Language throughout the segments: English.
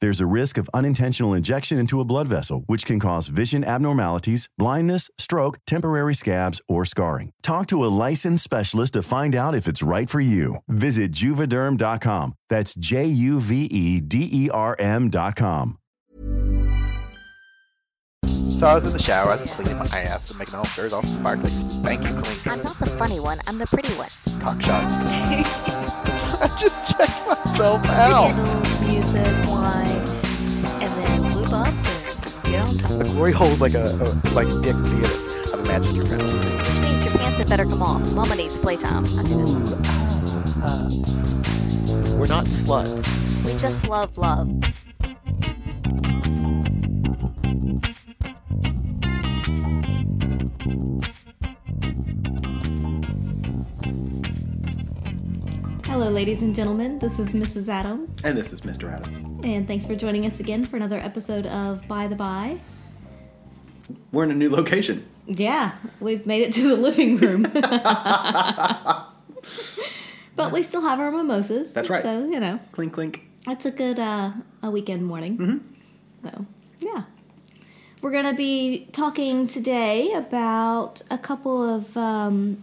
There's a risk of unintentional injection into a blood vessel, which can cause vision abnormalities, blindness, stroke, temporary scabs, or scarring. Talk to a licensed specialist to find out if it's right for you. Visit juvederm.com. That's J U V E D E R M.com. So I was in the shower, I was cleaning my ass and making all sure all sparkly, spanky clean. I'm not the funny one, I'm the pretty one. Cock shots. I just checked myself out. Candles, music, wine, and then lube up and get on top. The glory hole's like a, a like dick theater. I've imagined your friend. Which means your pants had better come off. Mama needs playtime. I do this. Uh, we're not sluts. We just love love. Hello, ladies and gentlemen. This is Mrs. Adam, And this is Mr. Adam. and thanks for joining us again for another episode of By the By. We're in a new location. Yeah, we've made it to the living room. but we still have our mimosas. That's right. So, you know, Clink clink. That's a good uh, a weekend morning. So, yeah. We're going to be talking today about a couple of um,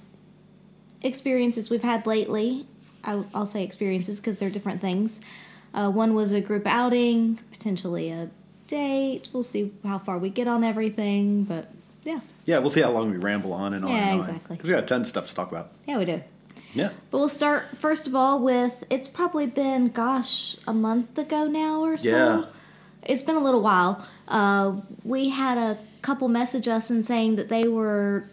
experiences we've had lately. I'll say experiences because they're different things. Uh, one was a group outing, potentially a date. We'll see how far we get on everything, but yeah, Yeah, we'll see how long we ramble on and on Yeah, and on. exactly. 'Cause we got a ton of stuff to talk about. yeah, we do. Yeah. But we'll start first of all with it's probably been gosh a month ago now or so. Yeah. It's been a little while. Uh, we had a couple message us and saying that they were.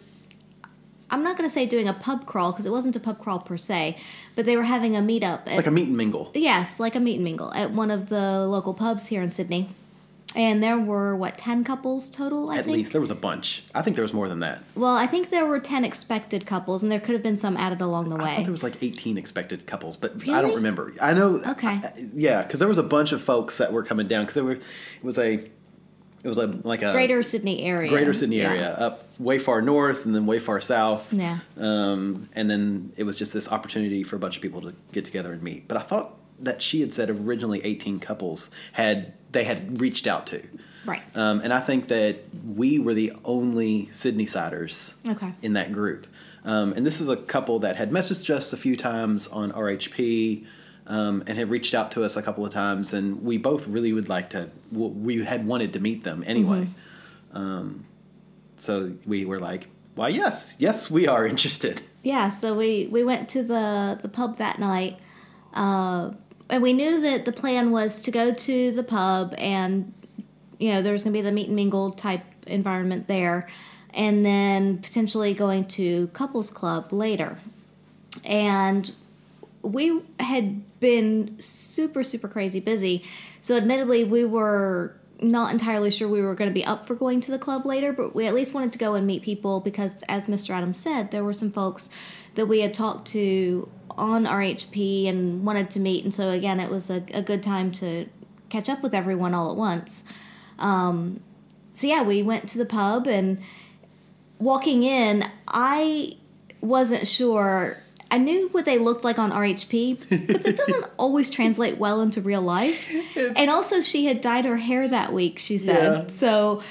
I'm not going to say doing a pub crawl because it wasn't a pub crawl per se, but they were having a meetup. At, Like a meet and mingle. yes, like a meet and mingle at one of the local pubs here in Sydney, and there were what ten couples total. I At think. least there was a bunch. I think there was more than that. Well, I think there were ten expected couples, and there could have been some added along the I way. there was like 18 expected couples, but I don't remember. I know. Okay. I- yeah, because there was a bunch of folks that were coming down because there were. It was a. It was a, like a Greater Sydney area. Greater Sydney Yeah. area, up way far north and then way far south. Yeah. Um, and then it was just this opportunity for a bunch of people to get together and meet. But I thought that she had said originally 18 couples had they had reached out to. Right. Um, and I think that we were the only Sydney siders Okay. in that group. Um, and this is a couple that had messaged us a few times on RHP um, and had reached out to us a couple of times. And we both really would like to, we had wanted to meet them anyway. Um, so we were like, why, yes, yes, we are interested. Yeah, so we we went to the the pub that night, uh, and we knew that the plan was to go to the pub, and you know there was going to be the meet and mingle type environment there, and then potentially going to couples club later, and we had been super super crazy busy, so admittedly we were not entirely sure we were going to be up for going to the club later, but we at least wanted to go and meet people because, as Mr. Adams said, there were some folks that we had talked to on RHP and wanted to meet, and so again, it was a, a good time to catch up with everyone all at once. Um, so yeah, we went to the pub and walking in, I wasn't sure. I knew what they looked like on RHP, but that doesn't always translate well into real life. and also, she had dyed her hair that week, she said. Yeah. So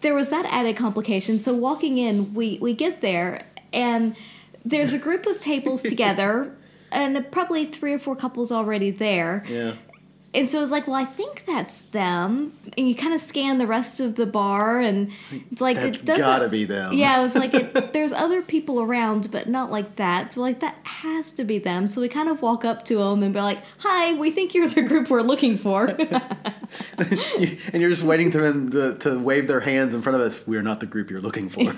there was that added complication. So walking in, we, we get there, and there's a group of tables together, and probably three or four couples already there. Yeah. And so I was like, well, I think that's them. And you kind of scan the rest of the bar, and it's like That's it doesn't. gotta be them. Yeah, it was like it, there's other people around, but not like that. So like that has to be them. So we kind of walk up to them and be like, "Hi, we think you're the group we're looking for." and you're just waiting for them to, to wave their hands in front of us. We're not the group you're looking for.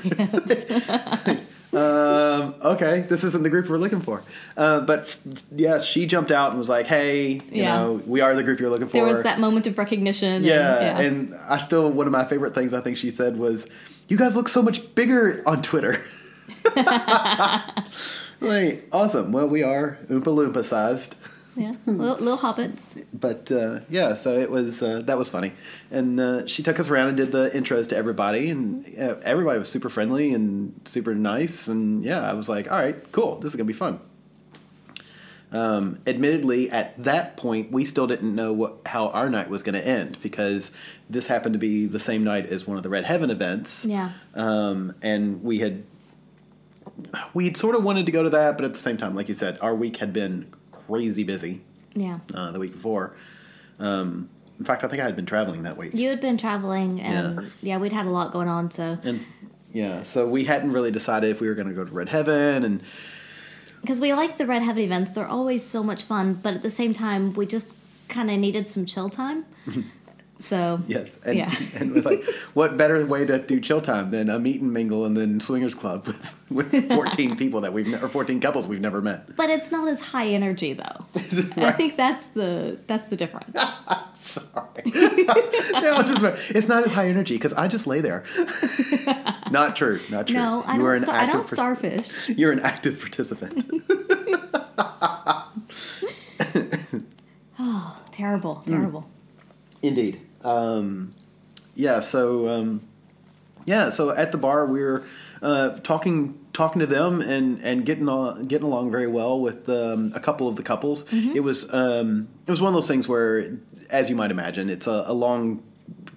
Um, okay, this isn't the group we're looking for. Uh, but yeah, she jumped out and was like, "Hey, you Yeah. know, we are the group you're looking for." there was that moment of recognition. and- Yeah, and I still one of my favorite things I think she said was, "You guys look so much bigger on Twitter." like awesome. Well, we are Oompa Loompa sized. Yeah, little, little hobbits. but uh, yeah, so it was uh, that was funny, and uh, she took us around and did the intros to everybody, and uh, everybody was super friendly and super nice, and yeah, I was like, all right, cool, this is gonna be fun. Um, admittedly, at that point, we still didn't know what, how our night was going to end because this happened to be the same night as one of the Red Heaven events. Yeah. Um, and we had we had sort of wanted to go to that, but at the same time, like you said, our week had been crazy busy Yeah. uh, the week before. Um, in fact, I think I had been traveling that week. You had been traveling, and yeah. we'd had a lot going on. So And yeah, so we hadn't really decided if we were going to go to Red Heaven, and because we like the Red Heaven events, they're always so much fun. But at the same time, we just kind of needed some chill time. so yes, and, yeah. and we're like, what better way to do chill time than a meet and mingle and then swingers club with, with fourteen people that we've ne- or fourteen couples we've never met. But it's not as high energy though. I think that's the that's the difference. Sorry, no, I'm just it's not as high energy because I just lay there. not true, not true. No, I You are don't. an Star- I active don't par- starfish. You're an active participant. Oh, terrible, Hmm. terrible. Indeed. Um, yeah. So um, yeah. So at the bar, we were uh, talking talking to them and and getting on, getting along very well with um, a couple of the couples. It was um, it was one of those things where, as you might imagine, it's a, a long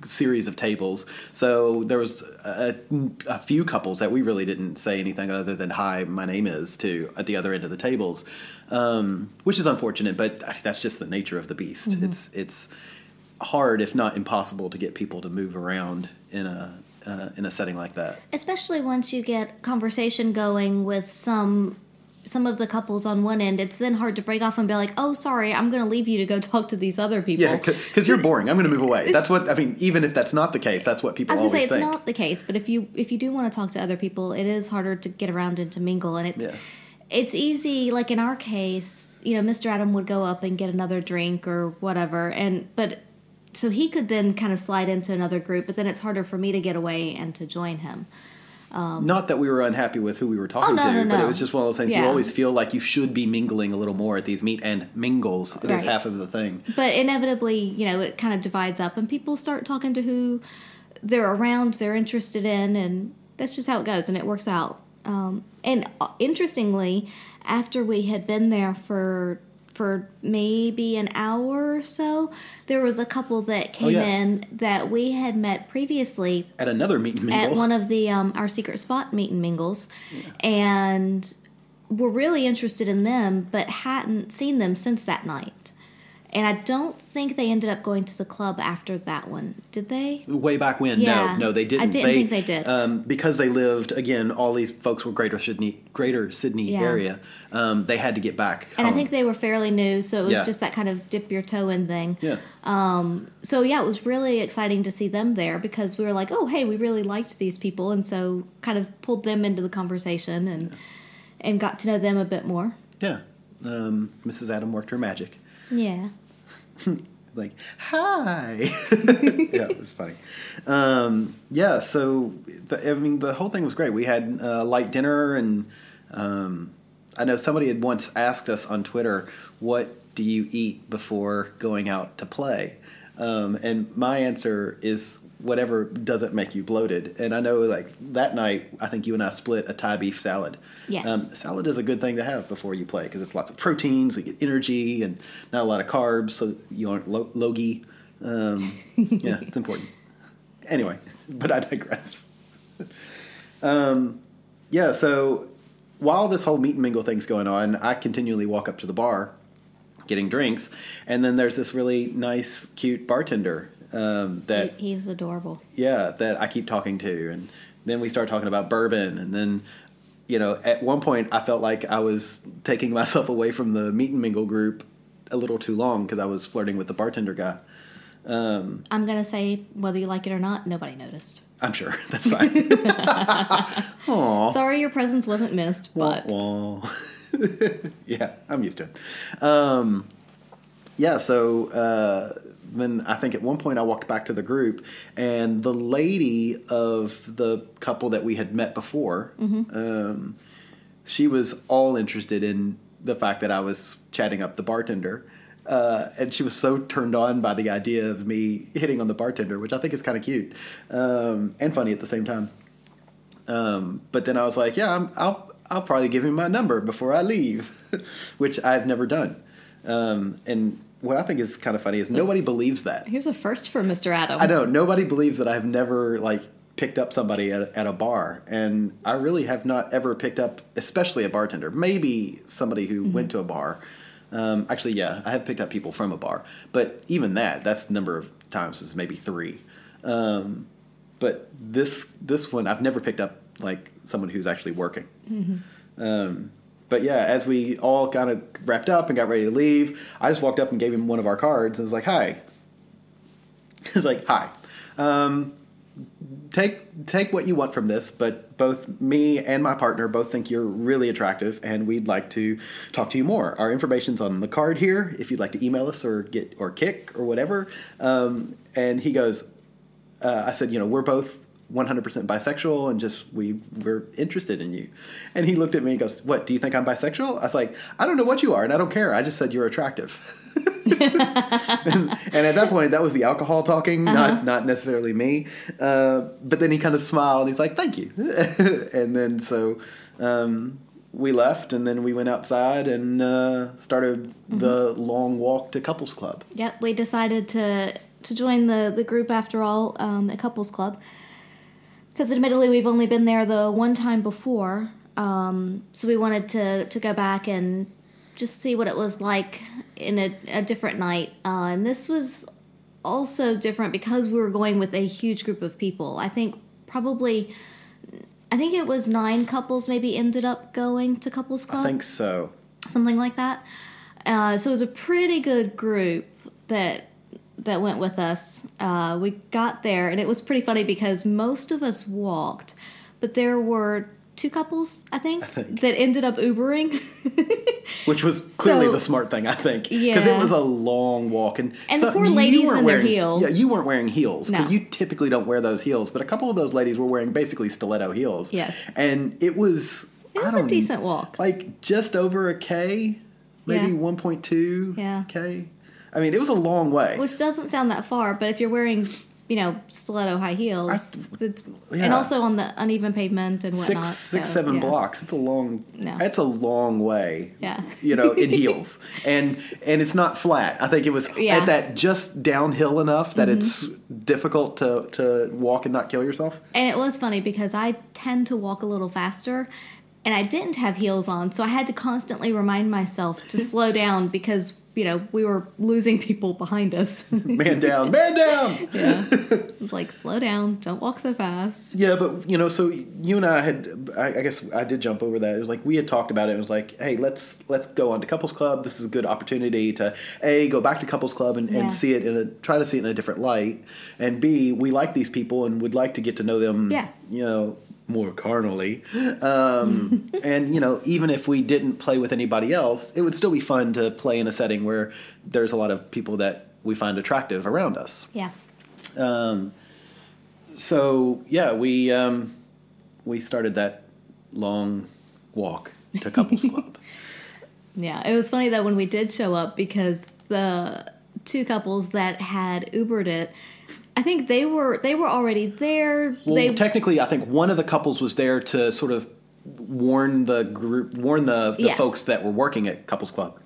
series of tables. So there was a, a few couples that we really didn't say anything other than "Hi, my name is" to at the other end of the tables, um, which is unfortunate, but that's just the nature of the beast. It's it's hard, if not impossible, to get people to move around in a uh, in a setting like that. Especially once you get conversation going with some some of the couples on one end, it's then hard to break off and be like, "Oh, sorry, I'm going to leave you to go talk to these other people." Yeah, because you're boring. I'm going to move away. That's what I mean. Even if that's not the case, that's what people I was gonna always say it's think. not the case, but if you if you do want to talk to other people, it is harder to get around and to mingle, and it's Yeah. it's easy. Like in our case, you know, Mr. Adam would go up and get another drink or whatever, and but so he could then kind of slide into another group, but then it's harder for me to get away and to join him. Not that we were unhappy with who we were talking Oh, no, to, no, but it was just one of those things. You always feel like you should be mingling a little more at these meet and mingles. It is Right. half of the thing. But inevitably, you know, it kind of divides up, and people start talking to who they're around, they're interested in, and that's just how it goes, and it works out. Um, and uh, interestingly, after we had been there for for maybe an hour or so, there was a couple that came Oh, yeah. in that we had met previously At another meet and mingle, at one of the um, our secret spot meet and mingles, and were really interested in them, but hadn't seen them since that night. And I don't think they ended up going to the club after that one. Did they? way back when. Yeah. No, no, they didn't. I didn't think they did. Um, because they lived again. All these folks were Greater Sydney, Greater Sydney Yeah. area. Um, they had to get back. And I think they were fairly new, so it was Yeah. just that kind of dip your toe in thing. Yeah. So yeah, it was really exciting to see them there because we were like, oh hey, we really liked these people, and so kind of pulled them into the conversation and and got to know them a bit more. Yeah. Um, Mrs. Adam worked her magic. Yeah. like hi. Yeah it was funny. Um, yeah so the, i mean the whole thing was great. We had a light dinner and um, i know somebody had once asked us on twitter what do you eat before going out to play? Um, and my answer is whatever doesn't make you bloated and i know like that night i think you and i split a thai beef salad Yes. um, salad is a good thing to have before you play because it's lots of proteins, you get energy, and not a lot of carbs, so you aren't lo- logy. Um, yeah, it's important. Anyway, but I digress. um, yeah, so while this whole meet and mingle thing's going on, I continually walk up to the bar getting drinks, and then there's this really nice, cute bartender um, that He- he's adorable. yeah, that I keep talking to, and then we start talking about bourbon, and then you know, at one point I felt like I was taking myself away from the meet and mingle group a little too long because I was flirting with the bartender guy. Um, I'm gonna say whether you like it or not, nobody noticed. I'm sure that's fine. Sorry, your presence wasn't missed, but Wah, wah. yeah, I'm used to it. Um, yeah, so uh, then I think at one point I walked back to the group, and the lady of the couple that we had met before, um, she was all interested in the fact that I was chatting up the bartender. Uh, and she was so turned on by the idea of me hitting on the bartender, which I think is kind of cute um, and funny at the same time. Um, but then I was like, yeah, I'm, I'll I'll probably give him my number before I leave, which I've never done. Um, and what I think is kind of funny is nobody believes that. here's a first for Mr. Adam. I know nobody believes that I've never like picked up somebody at, at a bar, and I really have not ever picked up, especially a bartender. Maybe somebody who went to a bar. Um, actually, yeah, I have picked up people from a bar, but even that, that's the number of times is maybe three. Um, but this this one, I've never picked up like someone who's actually working. Um, but yeah, as we all kind of wrapped up and got ready to leave, I just walked up and gave him one of our cards and was like, "Hi." He's like, "Hi." Um, take take what you want from this, but both me and my partner both think you're really attractive, and we'd like to talk to you more. Our information's on the card here. If you'd like to email us or get or kick or whatever. Um, and he goes, uh, I said, you know, we're both 100% bisexual and just we we're interested in you. And he looked at me and goes, "What? Do you think I'm bisexual?" I was like, "I don't know what you are, and I don't care. I just said you're attractive." and, and at that point, that was the alcohol talking, not not necessarily me. Uh, but then he kind of smiled. And he's like, "Thank you." and then so um, we left, and then we went outside and uh, started the long walk to couples club. Yep, we decided to to join the the group after all, um, a couples club. Because admittedly, we've only been there the one time before, um, so we wanted to to go back and just see what it was like in a, a different night. Uh, and this was also different because we were going with a huge group of people. I think probably, I think it was nine couples maybe ended up going to couples club I think so. something like that. Uh, so it was a pretty good group that that went with us. Uh, we got there, and it was pretty funny because most of us walked, but there were two couples, I think, think. that ended up Ubering. Which was clearly So- the smart thing, I think, because Yeah. it was a long walk, and And the poor ladies in their wearing- heels. Yeah, you weren't wearing heels because No. you typically don't wear those heels, but a couple of those ladies were wearing basically stiletto heels. Yes. and it was It was a decent walk. like just over a k, maybe Yeah. one point two Yeah. k. I mean, it was a long way. which doesn't sound that far, but if you're wearing, you know, stiletto high heels, it's, and also on the uneven pavement and whatnot. six, six, so, seven yeah. blocks. It's a long. No. It's a long way. Yeah. You know, in heels, and and it's not flat. I think it was Yeah. Mm-hmm. at that just downhill enough that it's difficult to to walk and not kill yourself. And it was funny because I tend to walk a little faster and I didn't have heels on, so I had to constantly remind myself to slow down because, you know, we were losing people behind us. Man down, man down. yeah. It was like, slow down, don't walk so fast. Yeah, but you know, so you and I had, I, I guess I did jump over that. It was like we had talked about it. It was like, hey, let's let's go on to couples club. This is a good opportunity to a go back to couples club and, Yeah. and see it in a try to see it in a different light, and b we like these people and would like to get to know them. Yeah. you know. More carnally, um, and you know, even if we didn't play with anybody else, it would still be fun to play in a setting where there's a lot of people that we find attractive around us. Yeah. Um, so yeah, we um, we started that long walk to couples club. Yeah. It was funny that when we did show up because the two couples that had Ubered it, I think they were they were already there. Well, they technically, I think one of the couples was there to sort of warn the group, warn the, the Yes. folks that were working at couples club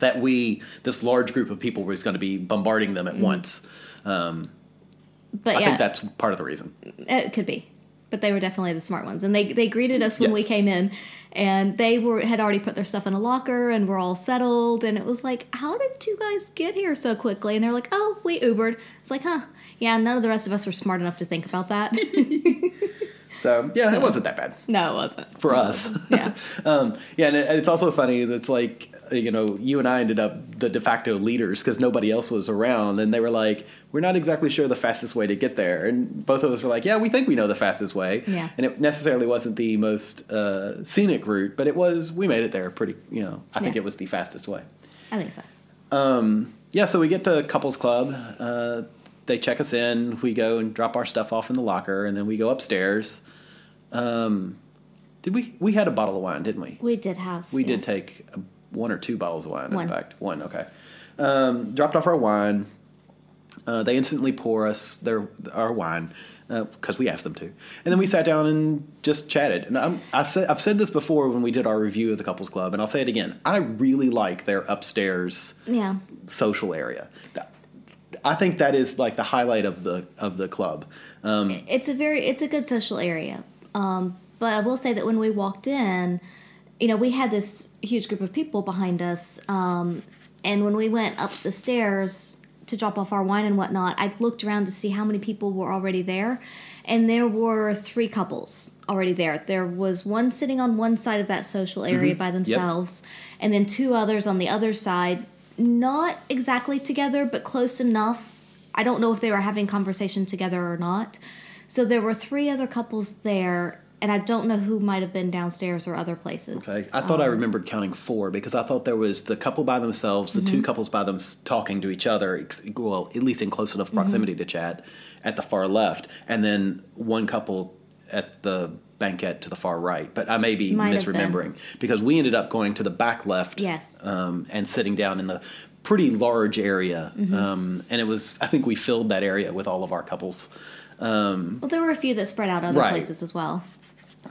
that we this large group of people was going to be bombarding them at once. Um, but I yeah, think that's part of the reason. It could be. But they were definitely the smart ones. And they they greeted us when we came in, and they were had already put their stuff in a locker and were all settled. And it was like, how did you guys get here so quickly? And they're like, oh, we Ubered. It's like, huh. Yeah, none of the rest of us were smart enough to think about that. So yeah, it wasn't that bad no, it wasn't. for us. Yeah. um, yeah, and it, it's also funny that's like you know you and I ended up the de facto leaders because nobody else was around, and they were like, "We're not exactly sure the fastest way to get there," and both of us were like, "Yeah, we think we know the fastest way." Yeah. and it necessarily wasn't the most uh, scenic route, but it was. We made it there pretty. You know, I think Yeah. it was the fastest way. I think so. Yeah, so we get to couples club. Uh, they check us in. We go and drop our stuff off in the locker, and then we go upstairs. Um, did we? We had a bottle of wine, didn't we? We did have. We did take uh, one or two bottles of wine. One. In fact, one. Okay. Um, dropped off our wine. Uh, they instantly pour us their our wine because we asked them to, and then we sat down and just chatted. And I'm, I said I've said this before when we did our review of the couples club, and I'll say it again. I really like their upstairs Yeah. social area. I think that is like the highlight of the of the club. Um, it's a very it's a good social area. Um, but i will say that when we walked in you know we had this huge group of people behind us um, and when we went up the stairs to drop off our wine and whatnot i looked around to see how many people were already there and there were three couples already there. There was one sitting on one side of that social area by themselves and then two others on the other side not exactly together but close enough I don't know if they were having conversation together or not. So there were three other couples there, and I don't know who might have been downstairs or other places. Okay. I thought I um, remembered counting four because I thought there was the couple by themselves, the two mm-hmm. couples by them talking to each other, well, at least in close enough mm-hmm. proximity to chat, at the far left, and then one couple at the banquette to the far right. But I may be Might misremembering because we ended up going to the back left, Yes. um, and sitting down in the pretty large area, Mm-hmm. um, and it was I think we filled that area with all of our couples. Um, Well, there were a few that spread out other Right. places as well.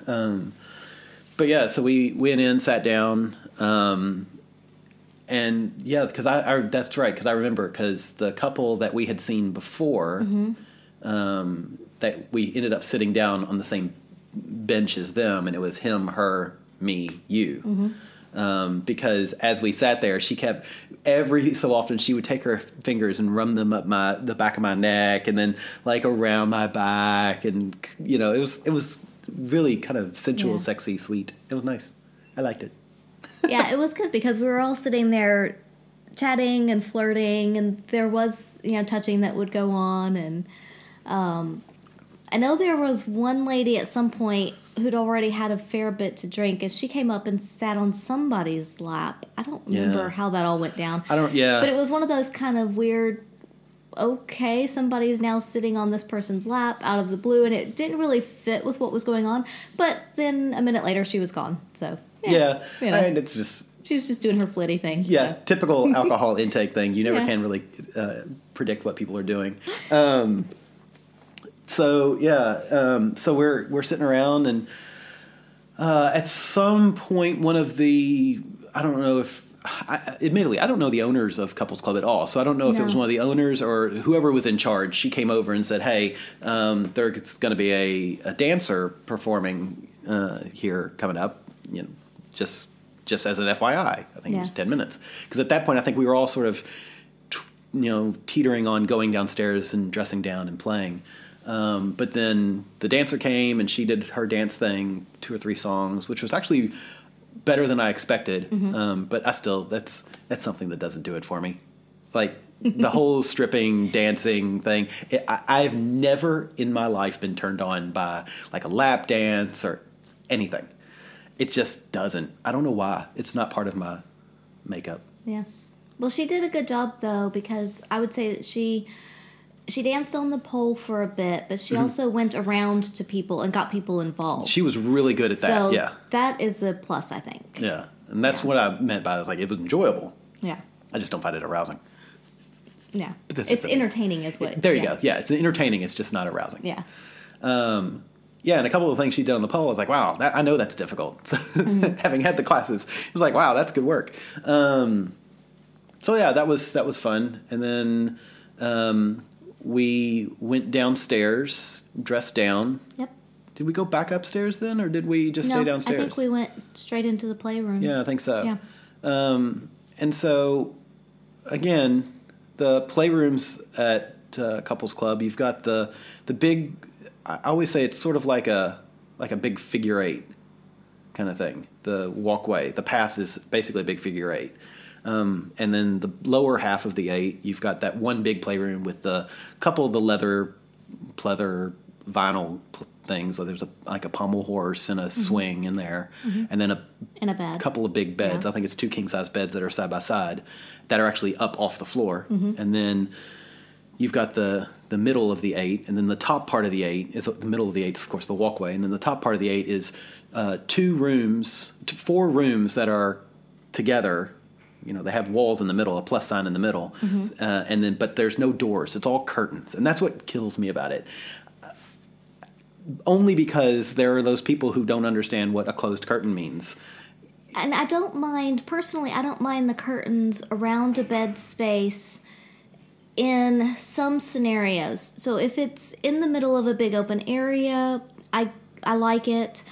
but yeah, so we went in, sat down, um, and yeah, because I, I that's right because I remember because the couple that we had seen before, um, that we ended up sitting down on the same bench as them, and it was him, her, me, you. Um, because as we sat there, she kept every so often she would take her fingers and run them up my the back of my neck, and then like around my back, and you know it was it was really kind of sensual, Yeah. sexy, sweet. It was nice. I liked it. yeah, it was good because we were all sitting there chatting and flirting, and there was you know touching that would go on, and um, I know there was one lady at some point who'd already had a fair bit to drink, and she came up and sat on somebody's lap. I don't remember Yeah. how that all went down. I don't. Yeah, But it was one of those kind of weird. Okay, somebody's now sitting on this person's lap out of the blue, and it didn't really fit with what was going on. But then a minute later, she was gone. So yeah. you know. and it's just she was just doing her flitty thing. yeah, so. typical alcohol intake thing. You never Yeah. can really uh, predict what people are doing. Um, so yeah, um, so we're we're sitting around, and uh, at some point, one of the I don't know if. I, admittedly, I don't know the owners of Couples Club at all, so I don't know if it was one of the owners or whoever was in charge. She came over and said, "Hey, um, there's going to be a, a dancer performing uh, here coming up. You know, just just as an FYI. I think it was ten minutes because at that point, I think we were all sort of you know teetering on going downstairs and dressing down and playing. Um, but then the dancer came and she did her dance thing, two or three songs, which was actually better than I expected. Mm-hmm. Um, but I still that's that's something that doesn't do it for me. Like the whole stripping, dancing thing. It, I, I've never in my life been turned on by like a lap dance or anything. It just doesn't. I don't know why. It's not part of my makeup. Yeah. Well, she did a good job though because I would say that she she danced on the pole for a bit, but she also went around to people and got people involved. Mm-hmm. She was really good at that. so yeah, that is a plus, I think. yeah, and that's what I meant by it. Like it was enjoyable. Yeah. I just don't find it arousing. Yeah. But this It's entertaining, is what. There you yeah. go. Yeah, it's entertaining. It's just not arousing. Yeah. Yeah, and a couple of things she did on the pole, I was like, wow, that, I know that's difficult. Mm-hmm. Having had the classes, it was like, wow, that's good work. Um, so yeah, that was that was fun. And then um, we went downstairs, dressed down, Yep. Did we go back upstairs then, or did we just no, stay downstairs? I think we went straight into the playrooms. Yeah, I think so. Yeah. Um, and so, again, the playrooms at uh, Couples Club, you've got the the big. I I always say it's sort of like a like a big figure eight kind of thing. The walkway, the path is basically a big figure eight. Um, and then the lower half of the eight, you've got that one big playroom with the couple of the leather, pleather, vinyl pl- things. So there's a like a pommel horse and a swing in there, and then a In a bed. couple of big beds. Yeah. I think it's two king size beds that are side by side that are actually up off the floor. Mm-hmm. And then you've got the the middle of the eight, and then the top part of the eight is the middle of the eight, is, of course, the walkway, and then the top part of the eight is uh, two rooms, t- four rooms that are together. You know, they have walls in the middle, a plus sign in the middle, Mm-hmm. uh, and then but there's no doors. It's all curtains, and that's what kills me about it only because there are those people who don't understand what a closed curtain means. And I don't mind, personally, I don't mind the curtains around a bed space in some scenarios. So if it's in the middle of a big open area, I I like it.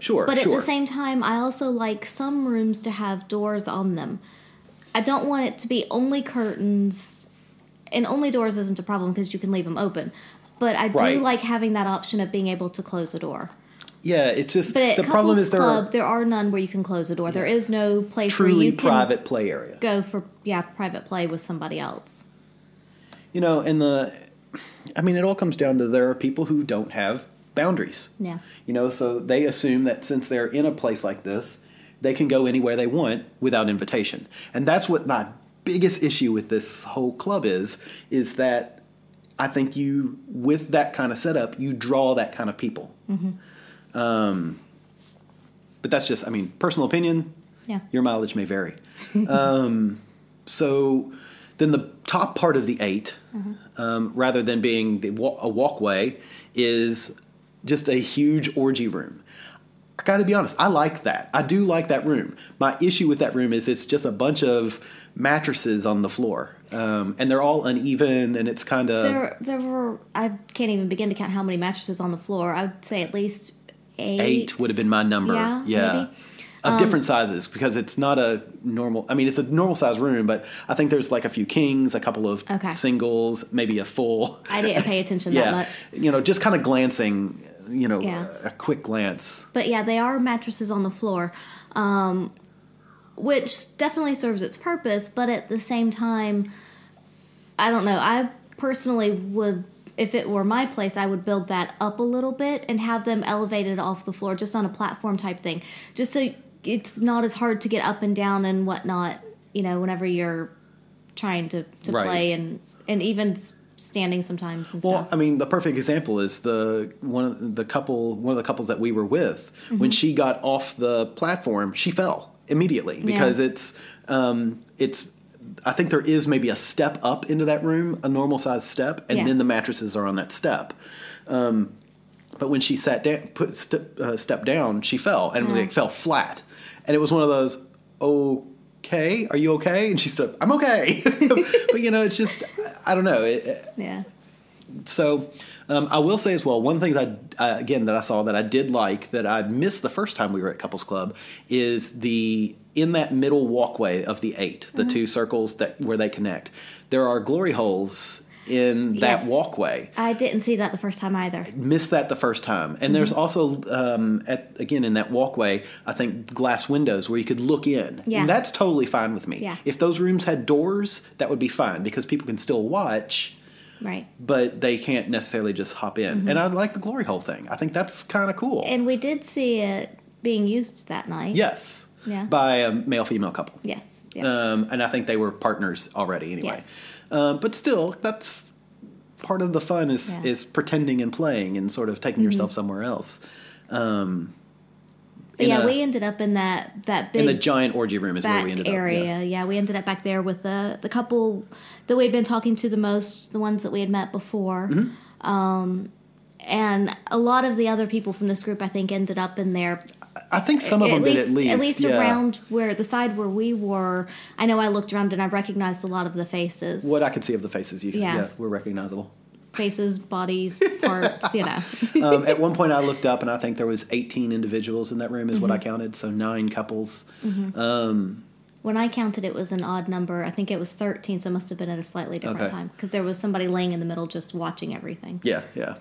Sure, But sure. at the same time, I also like some rooms to have doors on them. I don't want it to be only curtains, and only doors isn't a problem because you can leave them open. But I do Right. like having that option of being able to close a door. yeah, it's just But at the Couples problem is there Club, are there are none where you can close a door. There is no place where truly you can private play area. go for yeah private play with somebody else. You know, and the I mean, it all comes down to there are people who don't have boundaries. Yeah. You know, so they assume that since they're in a place like this, they can go anywhere they want without invitation. And that's what my biggest issue with this whole club is is that I think you with that kind of setup, you draw that kind of people. Um, but that's just, I mean, personal opinion. Yeah. Your mileage may vary. um, so then the top part of the 8 um, rather than being the a walkway, is just a huge orgy room. I got to be honest, I like that. I do like that room. My issue with that room is it's just a bunch of mattresses on the floor, um, and they're all uneven, and it's kind of There there were I can't even begin to count how many mattresses on the floor. I would say at least eight. eight would have been my number. Yeah, maybe. Um, Of different sizes because it's not a normal. I mean, it's a normal size room, but I think there's like a few kings, a couple of Okay. singles, maybe a full. I didn't pay attention yeah, that much. you know, just kind of glancing. You know, Yeah. a quick glance. But yeah, they are mattresses on the floor, um, which definitely serves its purpose. But at the same time, I don't know. I personally would, if it were my place, I would build that up a little bit and have them elevated off the floor, just on a platform type thing, just so it's not as hard to get up and down and whatnot. You know, whenever you're trying to to Right. play and and even standing sometimes Well, stuff. I mean, the perfect example is the one of the couple, one of the couples that we were with. Mm-hmm. When she got off the platform, she fell immediately because it's um, it's. I think there is maybe a step up into that room, a normal size step, and Yeah. then the mattresses are on that step. Um, but when she sat down, put step, uh, step down, she fell and Yeah. fell flat, and it was one of those. Okay, are you okay? And she stood. I'm okay, but you know, it's just I don't know. It, yeah. so um, I will say as well, one thing that I, uh, again that I saw that I did like that I missed the first time we were at Couples Club is the in that middle walkway of the 8 the two circles that where they connect. There are glory holes in that Yes. walkway. I didn't see that the first time either. Missed that the first time, and there's Mm-hmm. also um, at again in that walkway, I think glass windows where you could look in. Yeah. And that's totally fine with me. Yeah. If those rooms had doors, that would be fine because people can still watch Right. but they can't necessarily just hop in. Mm-hmm. And I like the glory hole thing. I think that's kind of cool. And we did see it being used that night. yes. Yeah. By a male female couple. Yes. Yes. Um, and I think they were partners already anyway. Yes. Um, but still, that's part of the fun is Yeah. Mm-hmm. is pretending and playing and sort of taking yourself somewhere else. Um, yeah, a- we ended up in that that big in the giant orgy room is where we ended area. up. Yeah. Yeah. we ended up back there with the the couple that we had been talking to the most, the ones that we had met before. Mm-hmm. Um, and a lot of the other people from this group, I think, ended up in there. I think some of them at least, did at least. at least yeah. around where the side where we were. I know I looked around and I recognized a lot of the faces. what I could see of the faces. You, Yes. yeah, were recognizable. faces, bodies, parts. You know. um, at one point, I looked up and I think there was 18 individuals in that room, is what Mm-hmm. I counted. So nine couples. Um, When I counted, it was an odd number. I think it was 13, so it must have been at a slightly different Okay. time because there was somebody laying in the middle just watching everything. yeah, yeah.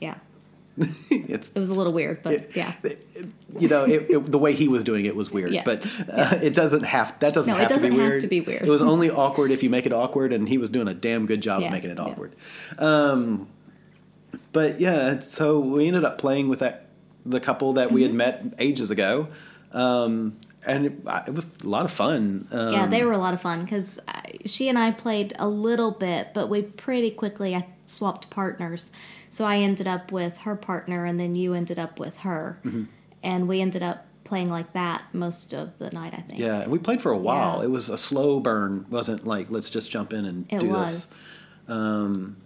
Yeah. It was a little weird, but yeah. you know it, it, the way he was doing it was weird Yes, but uh, it doesn't have that doesn't No, it doesn't to be have weird to be weird. it was only awkward if you make it awkward and he was doing a damn good job Yes, of making it yeah. awkward um, but yeah so we ended up playing with that the couple that we had Mm-hmm. met ages ago um, and it, it was a lot of fun um, Yeah, they were a lot of fun because she and I played a little bit, but we pretty quickly swapped partners. So I ended up with her partner, and then you ended up with her, Mm-hmm. and we ended up playing like that most of the night. I think. yeah and we played for a while Yeah. it was a slow burn wasn't like let's just jump in and it do was. this um,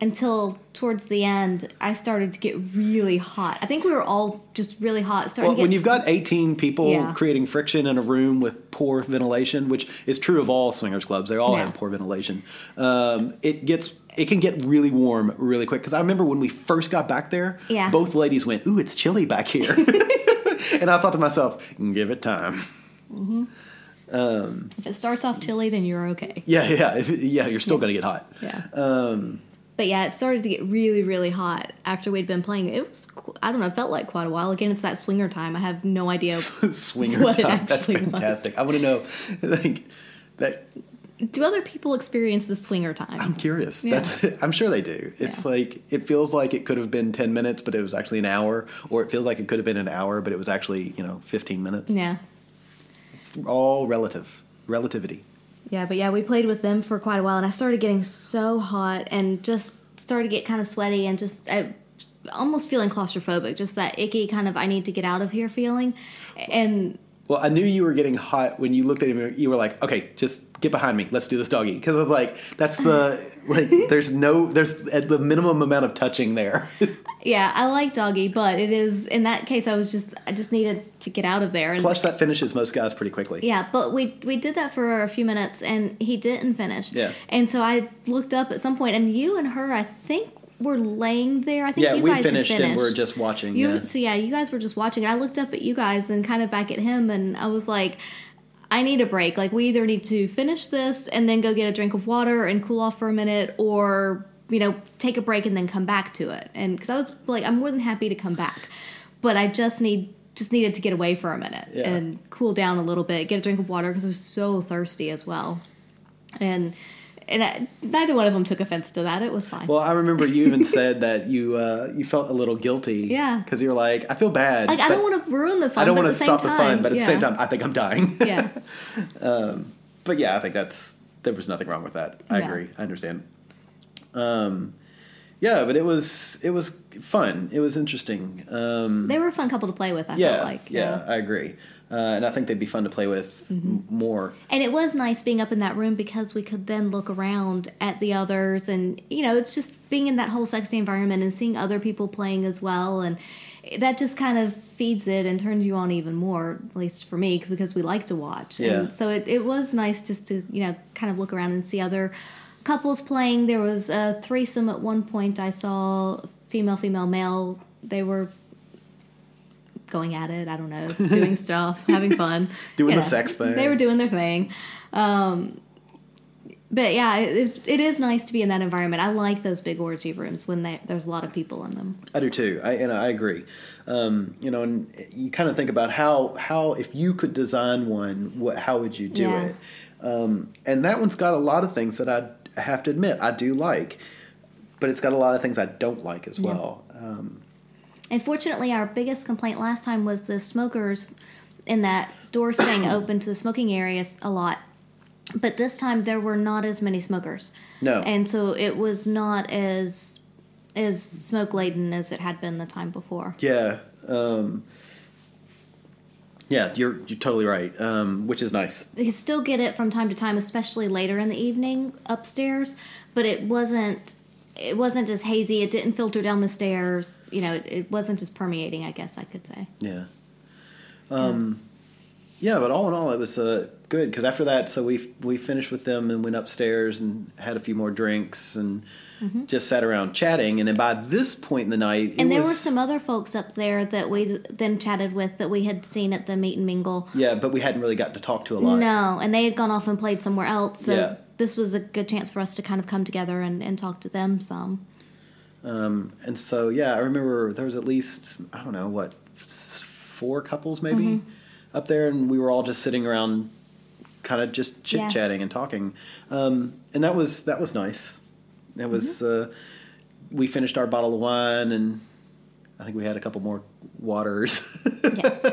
Until towards the end, I started to get really hot. I think we were all just really hot. Starting Well, to get when you've got 18 people Yeah. creating friction in a room with poor ventilation, which is true of all swingers clubs, they all Yeah. have poor ventilation. Um, it gets it can get really warm really quick. Because I remember when we first got back there, Yeah. both ladies went, "Ooh, it's chilly back here," and I thought to myself, "Give it time." if it starts off chilly, then you're okay. Yeah, yeah, if, yeah. You're still going to get hot. Yeah. Um, But yeah, it started to get really, really hot after we'd been playing. It was, I don't know, it felt like quite a while. Again, it's that swinger time. I have no idea. swinger What it time. That's actually was. fantastic. I want to know, like, that. Do other people experience the swinger time? I'm curious. Yeah. That's I'm sure they do. It's Yeah. like it feels like it could have been 10 minutes but it was actually an hour or it feels like it could have been an hour but it was actually, you know, 15 minutes. yeah. It's all relative. Relativity. Yeah, but yeah, we played with them for quite a while, and I started getting so hot and just started to get kind of sweaty and just I, almost feeling claustrophobic. Just that icky kind of I need to get out of here feeling. And Well, I knew you were getting hot when you looked at him. You were like, "Okay, just get behind me. Let's do this doggy." Because I was like, "That's the like." There's no. There's at the minimum amount of touching there. yeah, I like doggy, but it is in that case I was just I just needed to get out of there. And Plus, that finishes most guys pretty quickly. Yeah, but we we did that for a few minutes and he didn't finish. Yeah. And so I looked up at some point and you and her I think were laying there. I think Yeah, you we guys had finished and we're just watching. You, yeah. So yeah, you guys were just watching. I looked up at you guys and kind of back at him, and I was like, I need a break. Like we either need to finish this and then go get a drink of water and cool off for a minute, or you know take a break and then come back to it. And because I was like, I'm more than happy to come back, but I just need just needed to get away for a minute Yeah. and cool down a little bit, get a drink of water because I was so thirsty as well, and. And I, neither one of them took offense to that. It was fine. Well, I remember you even said that you uh, you felt a little guilty. Yeah. Because you were like, I feel bad. like I don't want to ruin the fun. I don't want to stop the fun, but at yeah. the same time, I think I'm dying. yeah. um, but yeah, I think that's there was nothing wrong with that. I No. agree. I understand. Um, yeah, but it was it was fun. It was interesting. Um, They were a fun couple to play with. I yeah, felt like yeah, I agree. Uh, and I think they'd be fun to play with Mm-hmm. m- more. And it was nice being up in that room because we could then look around at the others, and you know, it's just being in that whole sexy environment and seeing other people playing as well, and that just kind of feeds it and turns you on even more. At least for me, because we like to watch. Yeah. And so it, it was nice just to you know kind of look around and see other couples playing. There was a threesome at one point. I saw female, female, male. They were going at it. I don't know, doing stuff, having fun, Doing you the sex thing. They were doing their thing. Um, but yeah, it, it is nice to be in that environment. I like those big orgy rooms when they, there's a lot of people in them. I do too. I and I agree. Um, you know, and you kind of think about how how if you could design one, what how would you do Yeah. it? Um, and that one's got a lot of things that I have to admit I do like, but it's got a lot of things I don't like as well. Um, And fortunately, our biggest complaint last time was the smokers in that door staying open to the smoking areas a lot. But this time there were not as many smokers. No. And so it was not as as smoke laden as it had been the time before. yeah. Um, yeah, you're you're totally right. Um, which is nice. You still get it from time to time, especially later in the evening upstairs, but it wasn't it wasn't as hazy. It didn't filter down the stairs. You know, it, it wasn't as permeating. I guess I could say. Yeah. Um, yeah, but all in all, it was uh, good because after that, so we we finished with them and went upstairs and had a few more drinks and mm-hmm. just sat around chatting. And then by this point in the night, it And there was, were some other folks up there that we then chatted with that we had seen at the meet and mingle. yeah, but we hadn't really got to talk to a lot. No, and they had gone off and played somewhere else. So Yeah. this was a good chance for us to kind of come together and, and talk to them some. Um, and so yeah, I remember there was at least I don't know what four couples maybe mm-hmm. Up there, and we were all just sitting around, kind of just chit Yeah. chatting and talking, um, and that was that was nice. That was uh, we finished our bottle of wine, and I think we had a couple more waters. Yes.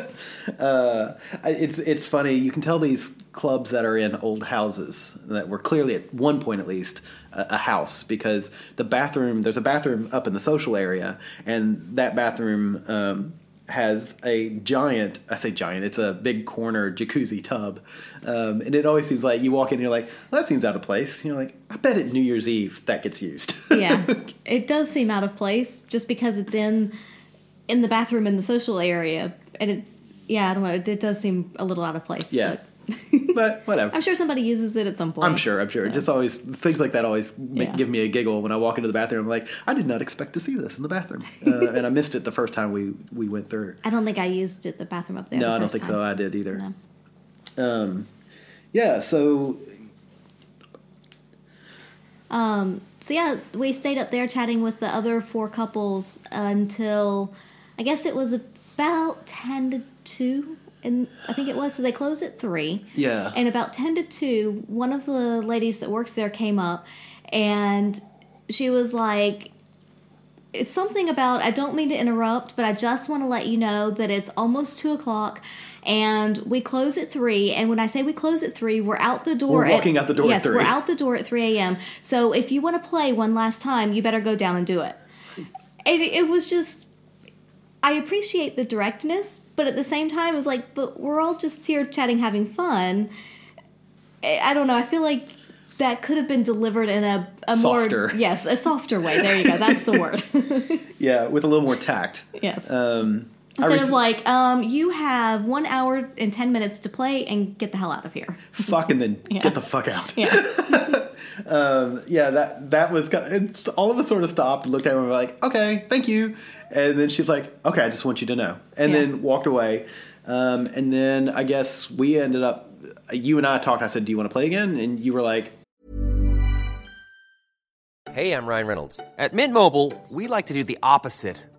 uh, it's it's funny. You can tell these clubs that are in old houses that were clearly at one point at least a, a house because the bathroom there's a bathroom up in the social area and that bathroom um, has a giant I say giant it's a big corner jacuzzi tub um, and it always seems like you walk in and you're like well, that seems out of place you're like I bet at New Year's Eve that gets used yeah, it does seem out of place just because it's in in the bathroom in the social area, and it's yeah, I don't know. It, it does seem a little out of place. yeah but but whatever I'm sure somebody uses it at some point. I'm sure. I'm sure. Just always things like that always make, Yeah. give me a giggle when I walk into the bathroom. I'm like, I did not expect to see this in the bathroom, uh, and I missed it the first time we we went through. I don't think I used it the bathroom up there. No, the I don't think time. so. I did either. No. Um, yeah. So Um. So yeah, we stayed up there chatting with the other four couples until I guess it was about ten to two, and I think it was. So they closed at three. Yeah. And about ten to two, one of the ladies that works there came up, and she was like. It's something about I don't mean to interrupt, but I just want to let you know that it's almost two o'clock, and we close at three. And when I say we close at three, we're out the door. We're walking out the door at Yes, we're out the door at three a.m. So if you want to play one last time, you better go down and do it. And it, it was just, I appreciate the directness, but at the same time, it was like, but we're all just here chatting, having fun. I don't know. I feel like that could have been delivered in a, a Softer. more yes, a softer way. There you go. That's the word. yeah, with a little more tact. yes. Um, Instead rec- of like, um, you have one hour and ten minutes to play and get the hell out of here. fuck and then Yeah. get the fuck out. Yeah. yeah, that that was kind of, all of us sort of stopped looked at her and were like, okay, thank you. And then she was like, okay, I just want you to know. And Yeah. then walked away. Um, and then I guess we ended up, you and I talked. I said, do you want to play again? And you were like, Hey, I'm Ryan Reynolds. At Mint Mobile, we like to do the opposite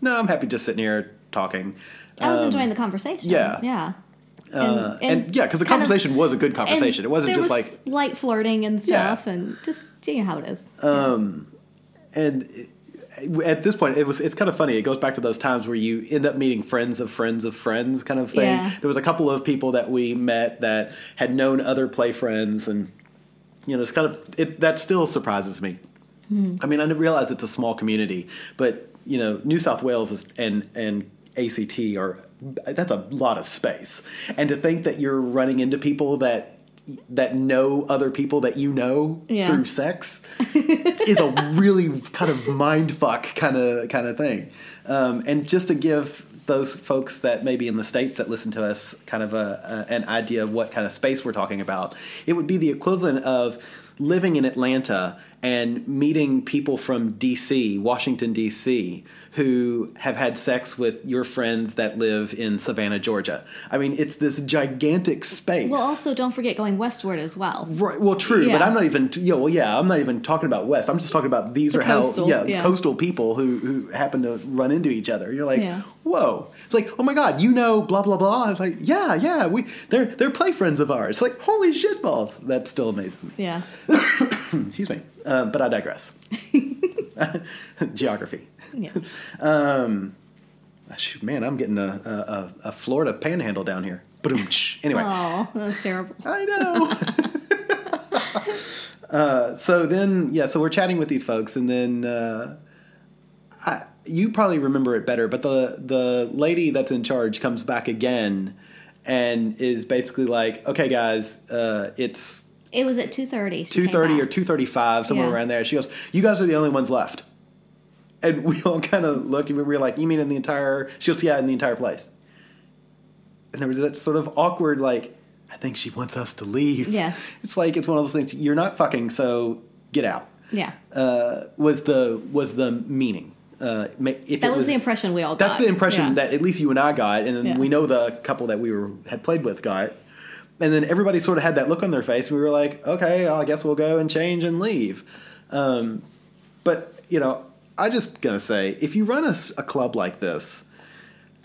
No, I'm happy just sitting here talking. I was enjoying the conversation. Um, yeah. Yeah. Uh, and, yeah, because the kind of- conversation was a good conversation. It wasn't there just was like, light flirting and Yeah. stuff, and just you know how it is. and at this point it was it's kind of funny it goes back to those times where you end up meeting friends of friends of friends kind of thing Yeah. there was a couple of people that we met that had known other play friends and you know it's kind of it that still surprises me i mean i didn't realize it's a small community but you know new south wales is, and and ACT are that's a lot of space and to think that you're running into people that that know other people that you know Yeah. through sex is a really kind of mind fuck kind of kind of thing. Um, and just to give those folks that maybe in the states that listen to us kind of a, a, an idea of what kind of space we're talking about, it would be the equivalent of living in Atlanta and meeting people from DC, Washington DC, who have had sex with your friends that live in Savannah, Georgia. I mean, it's this gigantic space. Well, also don't forget going westward as well. Right. Well, true, but I'm not even. Yeah. Well, yeah. I'm not even talking about West. I'm just talking about these The are how coastal, yeah, yeah. coastal people who who happen to run into each other. You're like, Yeah. whoa. It's like, oh my god, you know, blah blah blah. I was like, yeah, yeah. We they're they're play friends of ours. Like, holy shit balls. That still amazes me. Yeah. Excuse me. Um, but I digress. Geography. Yes. Um, shoot, man, I'm getting a, a, a, Florida panhandle down here. Anyway. Oh, that was terrible. I know. uh, so then, yeah, so we're chatting with these folks, and then uh, I, you probably remember it better, but the the lady that's in charge comes back again and is basically like, "Okay, guys, uh, it's It was at two thirty. two thirty or two thirty five, somewhere Yeah. around there." She goes, "You guys are the only ones left." And we all kind of look, and we were like, "You mean in the entire?" She goes, "Yeah, in the entire place." And there was that sort of awkward, like, "I think she wants us to leave." Yes. it's like it's one of those things. You're not fucking, so get out. Yeah. Uh, was the was the meaning? Uh, if That it was, the impression we all got. that's the impression Yeah. that at least you and I got, and then Yeah. we know the couple that we were had played with got. And then everybody sort of had that look on their face. and We were like, okay, well, I guess we'll go and change and leave. Um, but you know, I just gonna say, if you run a club like this,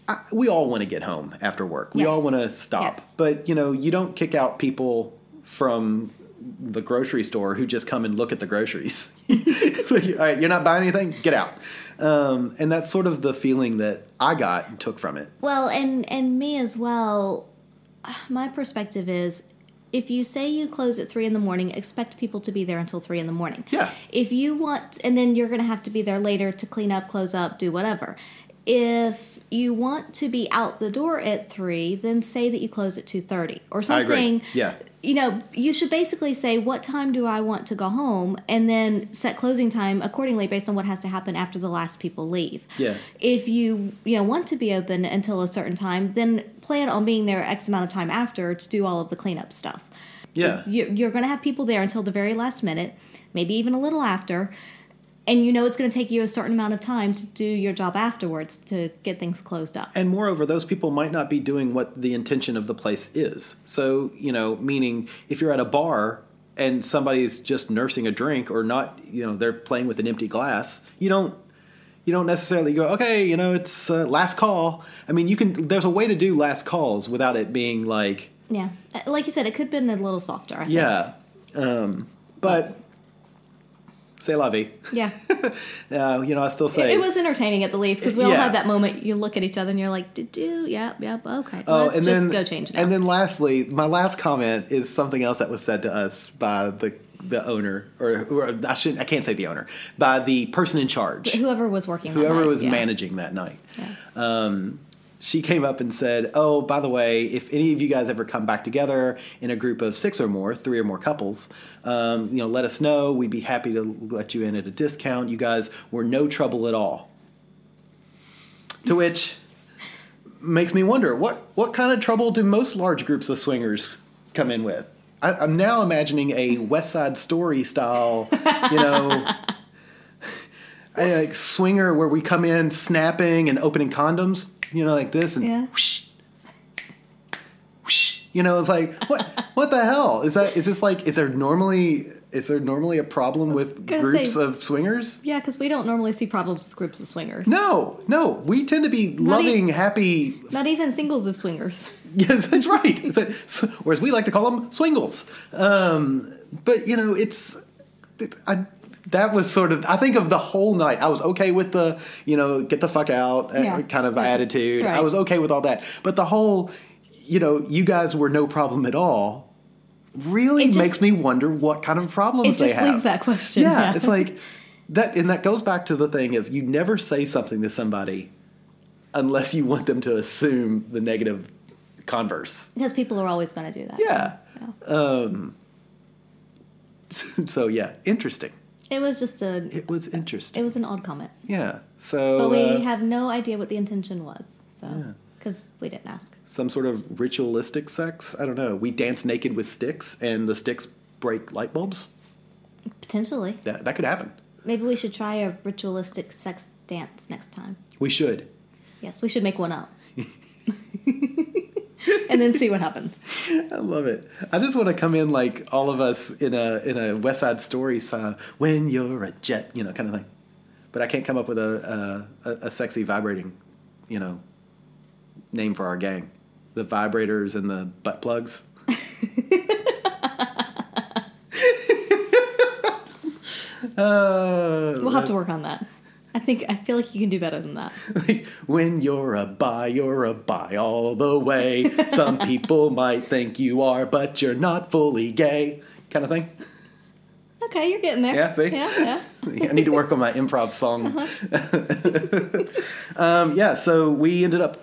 I, we all want to get home after work. We Yes. all want to stop. Yes. But you know, you don't kick out people from the grocery store who just come and look at the groceries. Like, all right, you're not buying anything, get out. Um, and that's sort of the feeling that I got and took from it. Well, and and me as well. My perspective is, if you say you close at three in the morning, expect people to be there until three in the morning. Yeah. If you want, and then you're going to have to be there later to clean up, close up, do whatever. If you want to be out the door at three, then say that you close at two thirty or I agree. something. Yeah. You know, you should basically say what time do I want to go home, and then set closing time accordingly based on what has to happen after the last people leave Yeah. if you you know want to be open until a certain time, then plan on being there X amount of time after to do all of the cleanup stuff. Yeah. You- You're going to have people there until the very last minute, maybe even a little after, and you know it's going to take you a certain amount of time to do your job afterwards to get things closed up. And moreover, those people might not be doing what the intention of the place is. So, you know, meaning if you're at a bar and somebody's just nursing a drink or not, you know, they're playing with an empty glass, you don't you don't necessarily go, okay, you know, it's uh, last call. I mean, you can there's a way to do last calls without it being like, Yeah, Uh, like you said, it could have been a little softer. I think. yeah. Um, but say la vie. yeah. Uh, you know, I still say it was entertaining at the least because we all Yeah. had that moment. You look at each other and you're like, "Did you? Yep, yep. Okay, Oh, let's and just then, go change now." And then lastly, my last comment is something else that was said to us by the the owner, or, or I shouldn't, I can't say the owner, by the person in charge, whoever was working, that whoever night, was yeah. managing that night. Um, she came up and said, "Oh, by the way, if any of you guys ever come back together in a group of six or more, three or more couples, um, you know, let us know. We'd be happy to let you in at a discount. You guys were no trouble at all." To which makes me wonder what what kind of trouble do most large groups of swingers come in with? I, I'm now imagining a West Side Story style, you know, a, like swinger where we come in snapping and opening condoms, you know, like this, and Yeah. whoosh, whoosh. You know, it's like what what the hell is that? Is this like is there normally is there normally a problem with groups say- of swingers? Yeah, because we don't normally see problems with groups of swingers. No, no, we tend to be Not loving, e- happy Not even singles of swingers. Yes, that's right. S- whereas we like to call them swingles. Um, but you know, it's I, that was sort of. I think of the whole night. I was okay with the you know get the fuck out uh, Yeah. kind of Yeah. attitude. I was okay with all that. But the whole, you know, you guys were no problem at all. Really just- makes me wonder what kind of problems It they just have. leaves that question. Yeah, Yeah. it's like that, and that goes back to the thing of you never say something to somebody unless you want them to assume the negative converse. Because people are always going to do that. Yeah. Um, so yeah, interesting. It was just a. It was interesting. It was an odd comment, yeah. So but we uh, have no idea what the intention was. So because we didn't ask. some sort of ritualistic sex. I don't know. We dance naked with sticks, and the sticks break light bulbs. Potentially. That, that could happen. Maybe we should try a ritualistic sex dance next time. We should. Yes, we should make one up. And then see what happens. I love it. I just want to come in like all of us in a in a West Side Story song. When you're a jet, you know, kind of thing. But I can't come up with a a, a sexy vibrating, you know, name for our gang. The vibrators and the butt plugs. uh, We'll have to work on that. I think I feel like you can do better than that. like, when you're a bi, you're a bi all the way. Some people might think you are, but you're not fully gay, kind of thing. Okay, you're getting there. Yeah, see? Yeah, yeah. I need to work on my improv song. um, yeah, so we ended up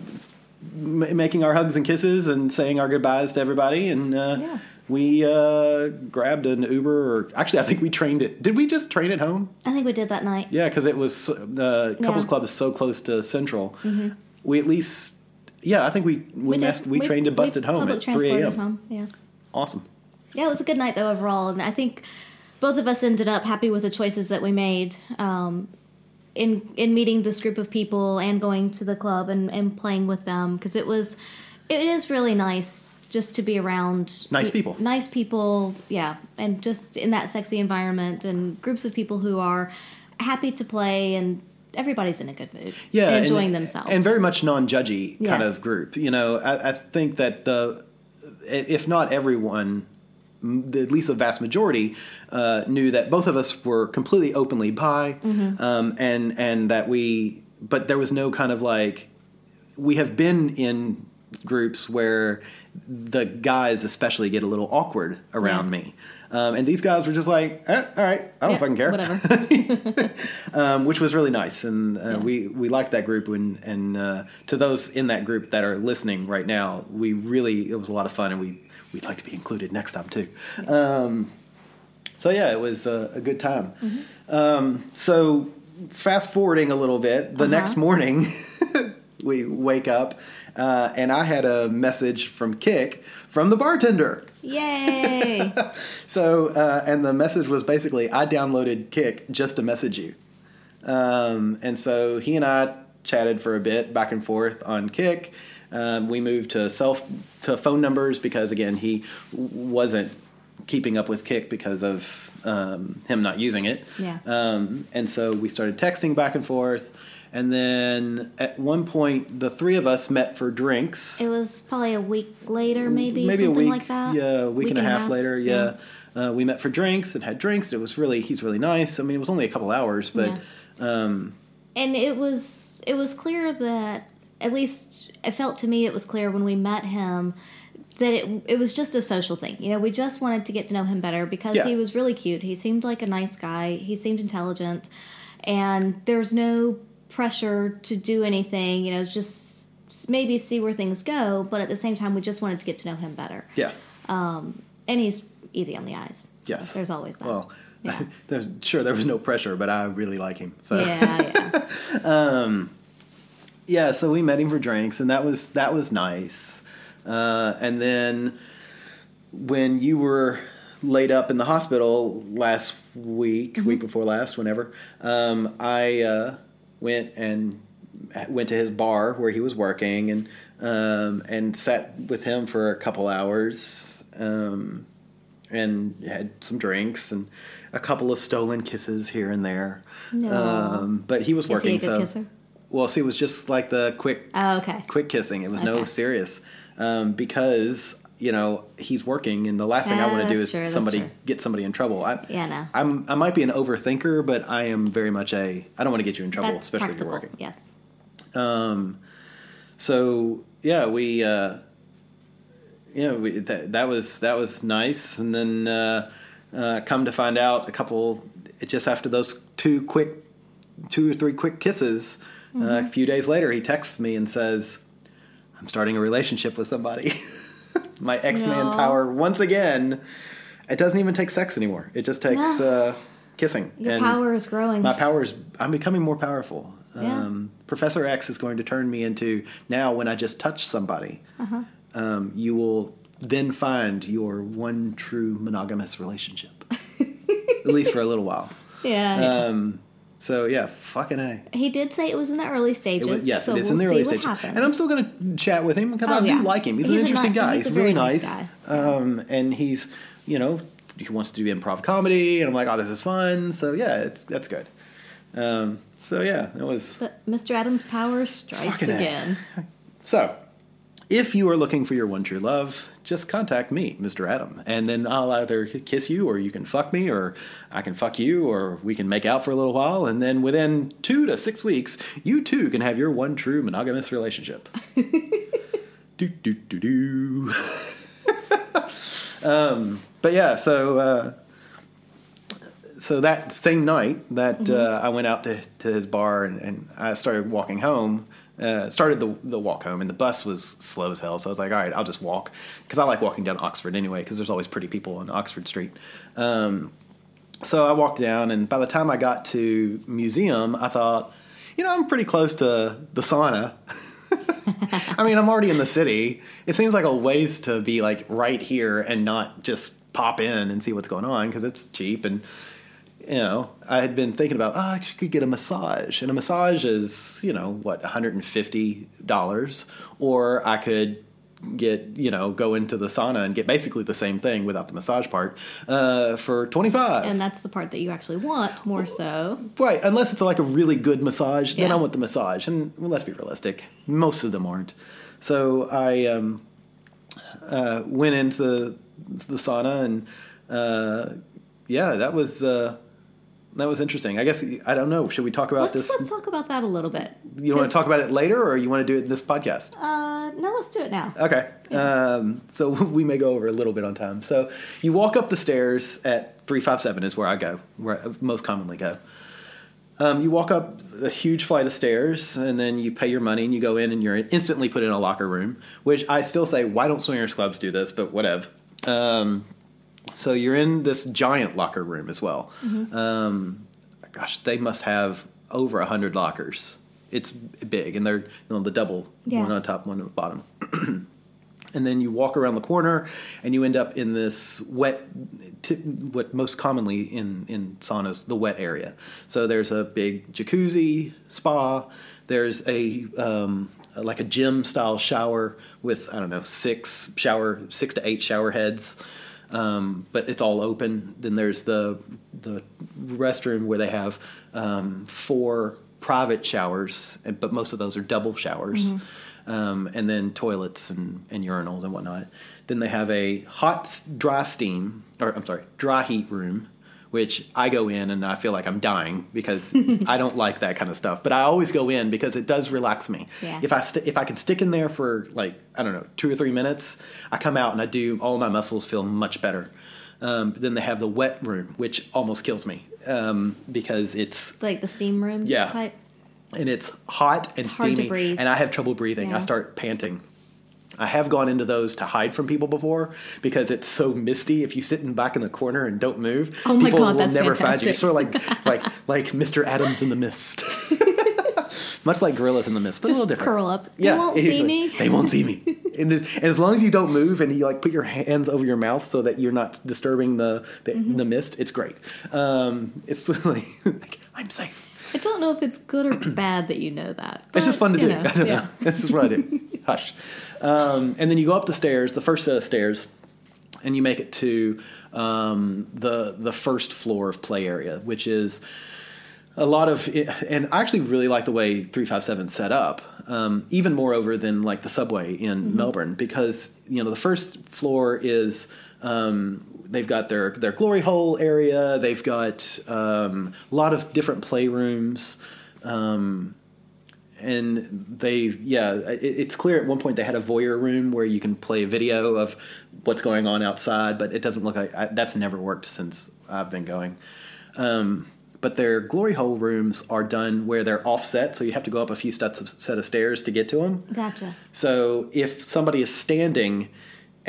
m- making our hugs and kisses and saying our goodbyes to everybody, and uh, Yeah. We uh, grabbed an Uber. Or actually, I think we trained it. Did we just train it home? I think we did that night. Yeah, because it was the couples Yeah. club is so close to Central. We at least, yeah, I think we we, did. messed, we, trained and busted home at three a.m. Home. Yeah. Awesome. Yeah, it was a good night though overall, and I think both of us ended up happy with the choices that we made um, in in meeting this group of people and going to the club and, and playing with them because it was it is really nice just to be around Nice people. nice people, yeah, and just in that sexy environment and groups of people who are happy to play and everybody's in a good mood, yeah, and and- enjoying themselves, and very much non-judgy kind Yes. of group. You know, I, I think that the if not everyone, at least the vast majority, uh, knew that both of us were completely openly bi, Mm-hmm. um, and and that we, but there was no kind of like we have been in groups where the guys especially get a little awkward around Yeah. me. Um, and these guys were just like, eh, all right, I don't Yeah, fucking care. Whatever. um, which was really nice, and uh, we we liked that group. And and uh, to those in that group that are listening right now, we really it was a lot of fun, and we we'd like to be included next time too. Um, so yeah, it was a, a good time. Um, so fast forwarding a little bit, the next morning we wake up, uh, and I had a message from Kik from the bartender. Yay! So, uh, and the message was basically, I downloaded Kik just to message you. Um, and so he and I chatted for a bit back and forth on Kik. Um, we moved to self to phone numbers because again he wasn't keeping up with Kik because of um, him not using it. Yeah. Um, and so we started texting back and forth. And then at one point, the three of us met for drinks It was probably a week later, maybe, maybe a something week, like that. yeah, a week, and a half, later. Yeah, Uh, we met for drinks and had drinks. It was really he's really nice. I mean, it was only a couple hours, but um, and it was it was clear that at least it felt to me it was clear when we met him that it it was just a social thing. You know, we just wanted to get to know him better because Yeah. he was really cute. He seemed like a nice guy. He seemed intelligent, and there's no pressure to do anything. You know, just maybe see where things go. But at the same time, we just wanted to get to know him better. yeah, And he's easy on the eyes. Yes. there's always that. Well, Yeah. there's sure there was no pressure, but I really like him. So yeah, yeah. yeah, so we met him for drinks, and that was that was nice. Uh, and then when you were laid up in the hospital last week, week before last, whenever, um, I uh, went and went to his bar where he was working and um, and sat with him for a couple hours. Um, and had some drinks and a couple of stolen kisses here and there. No. Um, but he was Is he working, good so kisser? well, see, it was just like the quick, Oh, okay. quick kissing. It was no serious um, because you know he's working, and the last thing I want to do is true, somebody get somebody in trouble. I, Yeah, no. I'm I might be an overthinker, but I am very much a I don't want to get you in trouble, That's especially practical. if you're working. Yes. um So yeah, we uh, yeah we, that, that was that was nice, and then uh, uh, come to find out a couple just after those two quick two or three quick kisses, uh, a few days later, he texts me and says, "I'm starting a relationship with somebody." My X Man No. power once again. It doesn't even take sex anymore. It just takes uh, kissing. Your And power is growing. My power is. I'm becoming more powerful. Yeah. Um, Professor X is going to turn me into now. When I just touch somebody, Uh-huh. um, you will then find your one true monogamous relationship. at least for a little while. Yeah. Um, so yeah, fucking a. he did say it was in the early stages. was, yes, so it is we'll in the early stages, happens. and I'm still going to chat with him because Oh, I do yeah. like him. He's, He's an interesting guy. he's He's, really nice nice, um, and he's you know he wants to do improv comedy, and I'm like, oh, this is fun. So yeah, it's that's good. Um, so yeah, it was. But Mr. Adams' power strikes Fucking A. again. So, if you are looking for your one true love, just contact me, Mr. Adam, and then I'll either kiss you, or you can fuck me, or I can fuck you, or we can make out for a little while, and then within two to six weeks, you too can have your one true monogamous relationship. do do do do. um, but yeah, so. Uh, so that same night that uh, I went out to, to his bar and, and I started walking home, uh, started the, the walk home, and the bus was slow as hell. So I was like, all right, I'll just walk because I like walking down Oxford anyway because there's always pretty people on Oxford Street. Um, so I walked down, and by the time I got to museum, I thought, you know, I'm pretty close to the sauna. I mean, I'm already in the city. It seems like a waste to be like right here and not just pop in and see what's going on because it's cheap and you know, I had been thinking about, oh, I could get a massage. And a massage is, you know, what, $150? Or I could get, you know, go into the sauna and get basically the same thing without the massage part uh, for 25 And that's the part that you actually want more so. Right, unless it's like a really good massage, then I want the massage. And well, let's be realistic, most of them aren't. So I um, uh, went into the, the sauna, and uh, yeah, that was uh, that was interesting. I guess I don't know. Should we talk about Let's this? let's talk about that a little bit. you want to talk about it later, or you want to do it in this podcast? Uh, no, let's do it now. Okay. Um, so we may go over a little bit on time. So you walk up the stairs at 357 is where I go, where I most commonly go. Um, you walk up a huge flight of stairs, and then you pay your money, and you go in, and you're instantly put in a locker room. Which I still say, why don't swingers clubs do this? But whatever. Um, so you're in this giant locker room as well. Um, gosh, they must have over a hundred lockers. It's big, and they're you know, the double Yeah. one on top, one on the bottom. and then you walk around the corner, and you end up in this wet, t- what most commonly in in saunas, the wet area. So there's a big jacuzzi spa. There's a um, like a gym style shower with I don't know six shower six to eight shower heads um, but it's all open. Then there's the the restroom where they have um, four private showers, but most of those are double showers, um, and then toilets and, and urinals and whatnot. Then they have a hot dry steam, or I'm sorry, dry heat room. Which I go in and I feel like I'm dying because I don't like that kind of stuff. But I always go in because it does relax me. Yeah. If I st- if I can stick in there for like I don't know two or three minutes, I come out and I do all my muscles feel much better. Um, then they have the wet room, which almost kills me um, because it's Like the steam room Yeah. type. and it's hot and It's steamy, breathe. and I have trouble breathing. I start panting. I have gone into those to hide from people before because it's so misty. If you sit in back in the corner and don't move, Oh people God, will never find you. fantastic. Sort of like like like Mr. Adams in the mist. Much like gorillas in the mist, but a Just little different. curl up. They won't see usually- me. They won't see me. And, it- and as long as you don't move and you like put your hands over your mouth so that you're not disturbing the the, Mm-hmm. the mist, it's great. Um, it's like, like I'm safe. I don't know if it's good or bad that you know that. It's just fun to do. know, I don't yeah. know. This is what I do. Hush. Um, and then you go up the stairs, the first set of stairs, and you make it to um, the the first floor of play area, which is a lot of. And I actually really like the way three five seven set up, um, even moreover than like the subway in Melbourne, because you know the first floor is. Um, they've got their their glory hole area. They've got um, a lot of different playrooms. Um, and they yeah it, it's clear at one point they had a voyeur room where you can play a video of what's going on outside but it doesn't look like I, that's never worked since i've been going um, but their glory hole rooms are done where they're offset so you have to go up a few steps of, set of stairs to get to them Gotcha. so if somebody is standing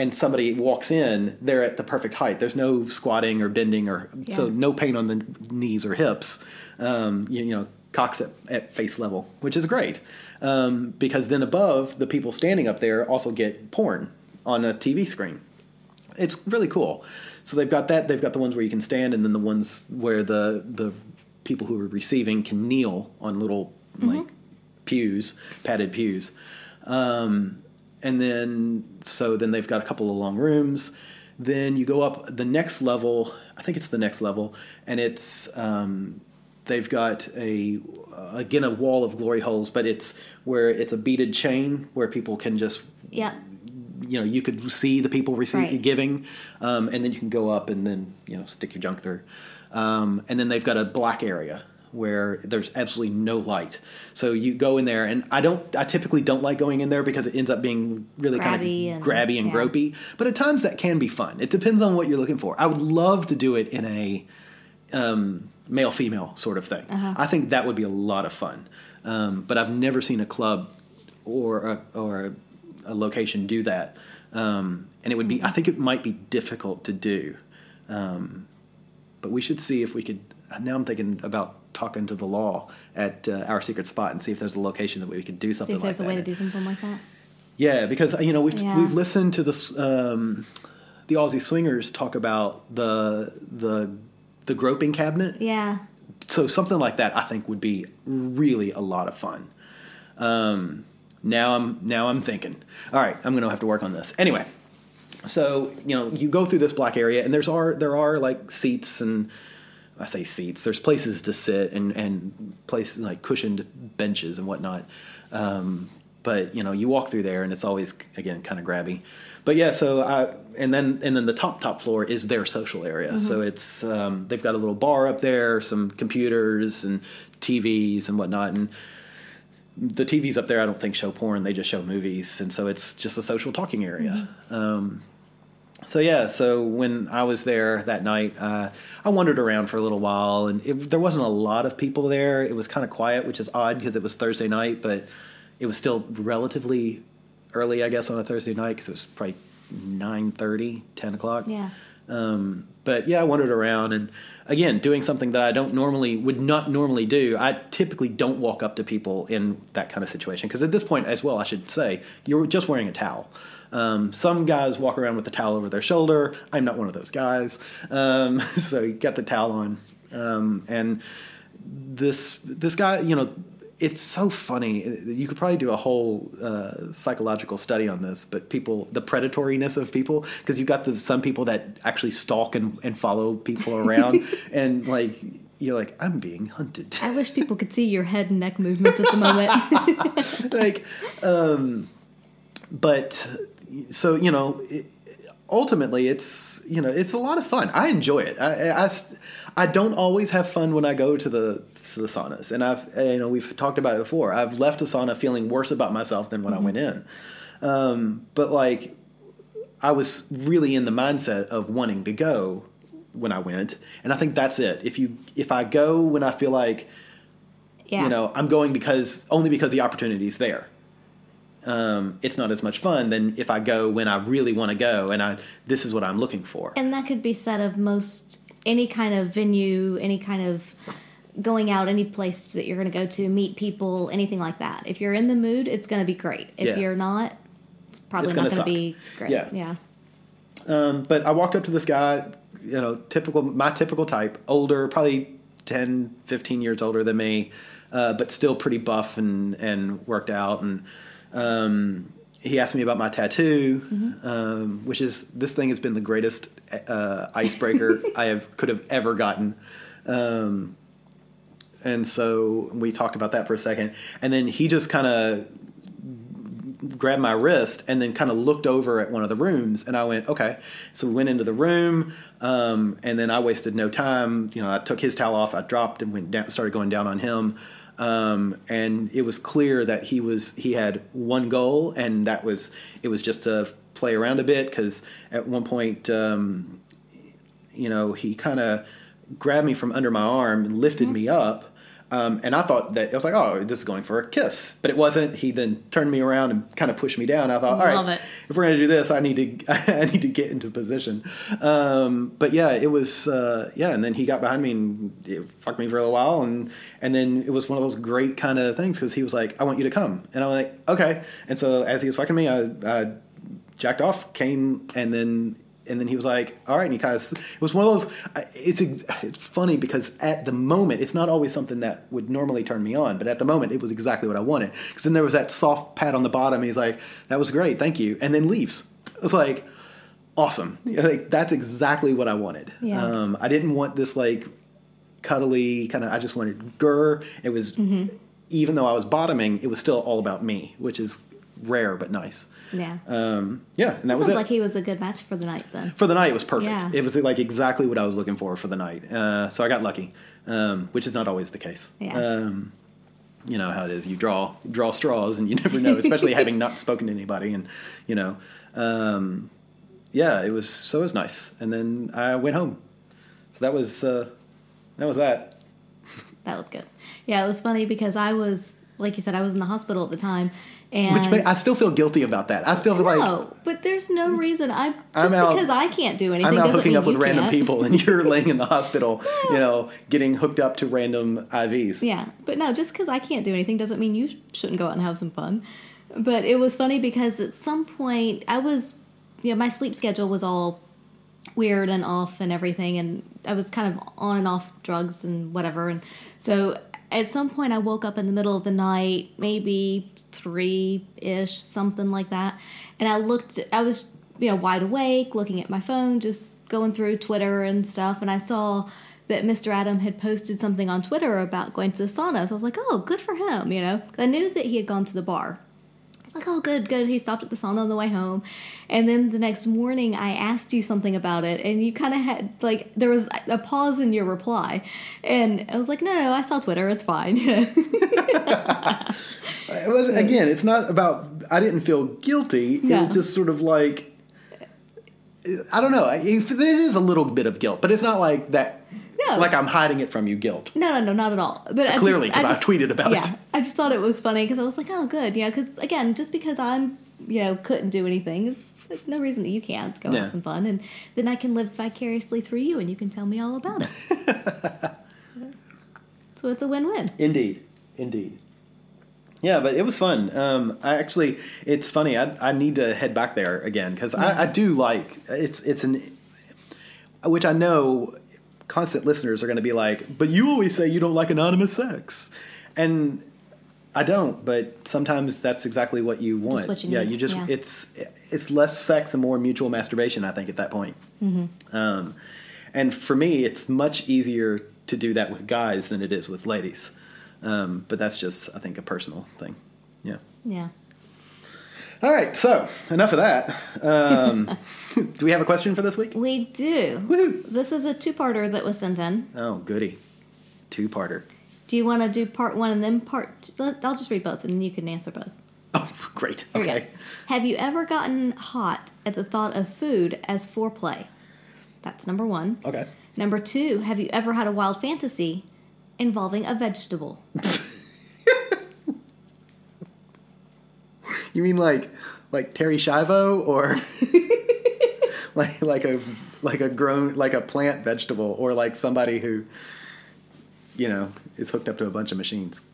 and somebody walks in, they're at the perfect height. There's no squatting or bending or so no pain on the knees or hips. Um, you, you know, cocks at, at face level, which is great um, because then above the people standing up there also get porn on a TV screen. it's really cool. So they've got that. They've got the ones where you can stand, and then the ones where the the people who are receiving can kneel on little like pews, padded pews. Um, and then so then they've got a couple of long rooms. Then you go up the next level. I think it's the next level, and it's um, they've got a again a wall of glory holes, but it's where it's a beaded chain where people can just Yeah. you know you could see the people receiving Right. giving um, and then you can go up and then you know stick your junk through um, and then they've got a black area where there's absolutely no light so you go in there and i don't i typically don't like going in there because it ends up being really kind of and- grabby and yeah. gropey but at times that can be fun it depends on what you're looking for i would love to do it in a um, male female sort of thing. Uh-huh. I think that would be a lot of fun. Um, but I've never seen a club or a, or a, a location do that. Um, and it would be, I think it might be difficult to do. Um, but we should see if we could. Now I'm thinking about talking to the law at uh, our secret spot and see if there's a location that we could do something. See if like there's a that. way to do something like that. Yeah, because you know we've Yeah. we've listened to this um, the Aussie Swingers talk about the the the groping cabinet. Yeah. So something like that, I think, would be really a lot of fun. Um, now I'm now I'm thinking. All right, I'm going to have to work on this. Anyway, so you know you go through this black area, and there's are there are like seats and. I say seats. There's places to sit and and places like cushioned benches and whatnot. Um, but you know, you walk through there and it's always again kind of grabby. But yeah, so I and then and then the top top floor is their social area. So it's um, they've got a little bar up there, some computers and TVs and whatnot, and the TVs up there I don't think show porn. They just show movies, and so it's just a social talking area. Um, so yeah, so when I was there that night, uh, I wandered around for a little while, and it, there wasn't a lot of people there. It was kind of quiet, which is odd because it was Thursday night, but it was still relatively early, I guess, on a Thursday night because it was probably 9.30, 10 o'clock. Yeah. Um, but yeah, I wandered around and again, doing something that I don't normally, would not normally do. I typically don't walk up to people in that kind of situation. Cause at this point as well, I should say, you're just wearing a towel. Um, some guys walk around with the towel over their shoulder. I'm not one of those guys. Um, so you got the towel on. Um, and this, this guy, you know, it's so funny. You could probably do a whole uh, psychological study on this, but people, the predatoriness of people, because you've got the some people that actually stalk and, and follow people around, and like you're like, I'm being hunted. I wish people could see your head and neck movements at the moment. like, um, but so you know, it, ultimately, it's you know, it's a lot of fun. I enjoy it. I, I, I don't always have fun when I go to the to the saunas, and I've you know we've talked about it before. I've left a sauna feeling worse about myself than when I went in. Um, but like, I was really in the mindset of wanting to go when I went, and I think that's it. If you if I go when I feel like yeah. you know i'm going because only because the opportunity is there um, it's not as much fun than if i go when i really want to go and i this is what i'm looking for And that could be said of most any kind of venue, any kind of going out, any place that you're going to go to, meet people, anything like that. If you're in the mood, it's going to be great. If Yeah. you're not, it's probably It's not going to be great. Yeah. yeah. um, but i walked up to this guy you know typical my typical type older probably 10 15 years older than me uh, but still pretty buff and and worked out and um, he asked me about my tattoo, um, which is this thing has been the greatest uh, icebreaker I have could have ever gotten. Um, and so we talked about that for a second, and then he just kind of grabbed my wrist and then kind of looked over at one of the rooms. And i went okay. So we went into the room um, and then i wasted no time. You know i took his towel off i dropped and went down started going down on him um, and it was clear that he was he had one goal and that was it was just to play around a bit because at one point um, you know, he kind of grabbed me from under my arm and lifted me up. Um, and I thought that I was like, oh, this is going for a kiss, but it wasn't. He then turned me around and kind of pushed me down. I thought, all Love right, it. if we're gonna do this, I need to, I need to get into position. Um, but yeah, it was, uh, yeah. And then he got behind me and it fucked me for a little while, and and then it was one of those great kind of things because he was like, I want you to come, and I'm like, okay. And so as he was fucking me, I, I jacked off, came, and then And then he was like, "All right." And he kind of it was one of those. It's it's funny because at the moment it's not always something that would normally turn me on, but at the moment it was exactly what I wanted. Because then there was that soft pat on the bottom. And he's like, "That was great, thank you," and then leaves. It was like awesome. Like that's exactly what I wanted. Yeah. Um, I didn't want this like cuddly kind of. I just wanted grr. It was even though I was bottoming, it was still all about me, which is rare but nice. Yeah. Um, yeah, and that was Sounds it. like he was a good match for the night then. for the night, it was perfect. Yeah. It was like exactly what I was looking for for the night. Uh, so I got lucky, um, which is not always the case. Yeah. Um, you know how it is. You draw draw straws, and you never know, especially having not spoken to anybody. And you know, um, yeah, it was so it was nice. And then I went home. So that was uh, that was that. That was good. Yeah, it was funny because I was, like you said, I was in the hospital at the time, and Which may, I still feel guilty about that. I still feel like no, but there's no reason. I I'm out- because I can't do anything I'm out hooking up with random can't. people, and you're laying in the hospital, you know, getting hooked up to random IVs. Yeah, but no, just because I can't do anything doesn't mean you shouldn't go out and have some fun. But it was funny because at some point I was, you know, my sleep schedule was all weird and off and everything, and I was kind of on and off drugs and whatever. And so at some point I woke up in the middle of the night, maybe three ish, something like that, and I looked. I was you know wide awake, looking at my phone, just going through Twitter and stuff, and I saw that Mr. Adam had posted something on Twitter about going to the sauna. So I was like, oh, good for him, you know, I knew that he had gone to the bar. Like, oh, good, good. He stopped at the sauna on the way home. And then the next morning, I asked you something about it, and you kind of had, like, there was a pause in your reply. And I was like, no, no, I saw Twitter. It's fine. It was again. It's not about. I didn't feel guilty. It No. was just sort of like. I don't know. It is a little bit of guilt, but it's not like that. No. Like I'm hiding it from you. Guilt. No, no, no, not at all. But I Clearly, because I I've tweeted about yeah, it. I just thought it was funny because I was like, oh, good, yeah. Because again, just because I'm, you know, couldn't do anything, it's like no reason that you can't go Yeah. have some fun, and then I can live vicariously through you, and you can tell me all about it. so it's a win-win. Indeed, indeed. Yeah, but it was fun. Um, I actually, it's funny. I, I need to head back there again because I, I do like it's it's an which I know constant listeners are going to be like, but you always say you don't like anonymous sex, and I don't. But sometimes that's exactly what you want. what you yeah, need, you just yeah. it's it's less sex and more mutual masturbation. I think at that point. Um, and for me, it's much easier to do that with guys than it is with ladies. Um, but that's just, I think, a personal thing. Yeah. Yeah. All right. So enough of that. Um, do we have a question for this week? We do. Woohoo. This is a two-parter that was sent in. Oh, goody. Two parter. Do you want to do part one and then part? Two? I'll just read both, and then you can answer both. Oh, great. Okay. Have you ever gotten hot at the thought of food as foreplay? That's number one. Okay. Number two, have you ever had a wild fantasy involving a vegetable? You mean like like Terri Schiavo or like like a like a grown like a plant vegetable or like somebody who you know is hooked up to a bunch of machines?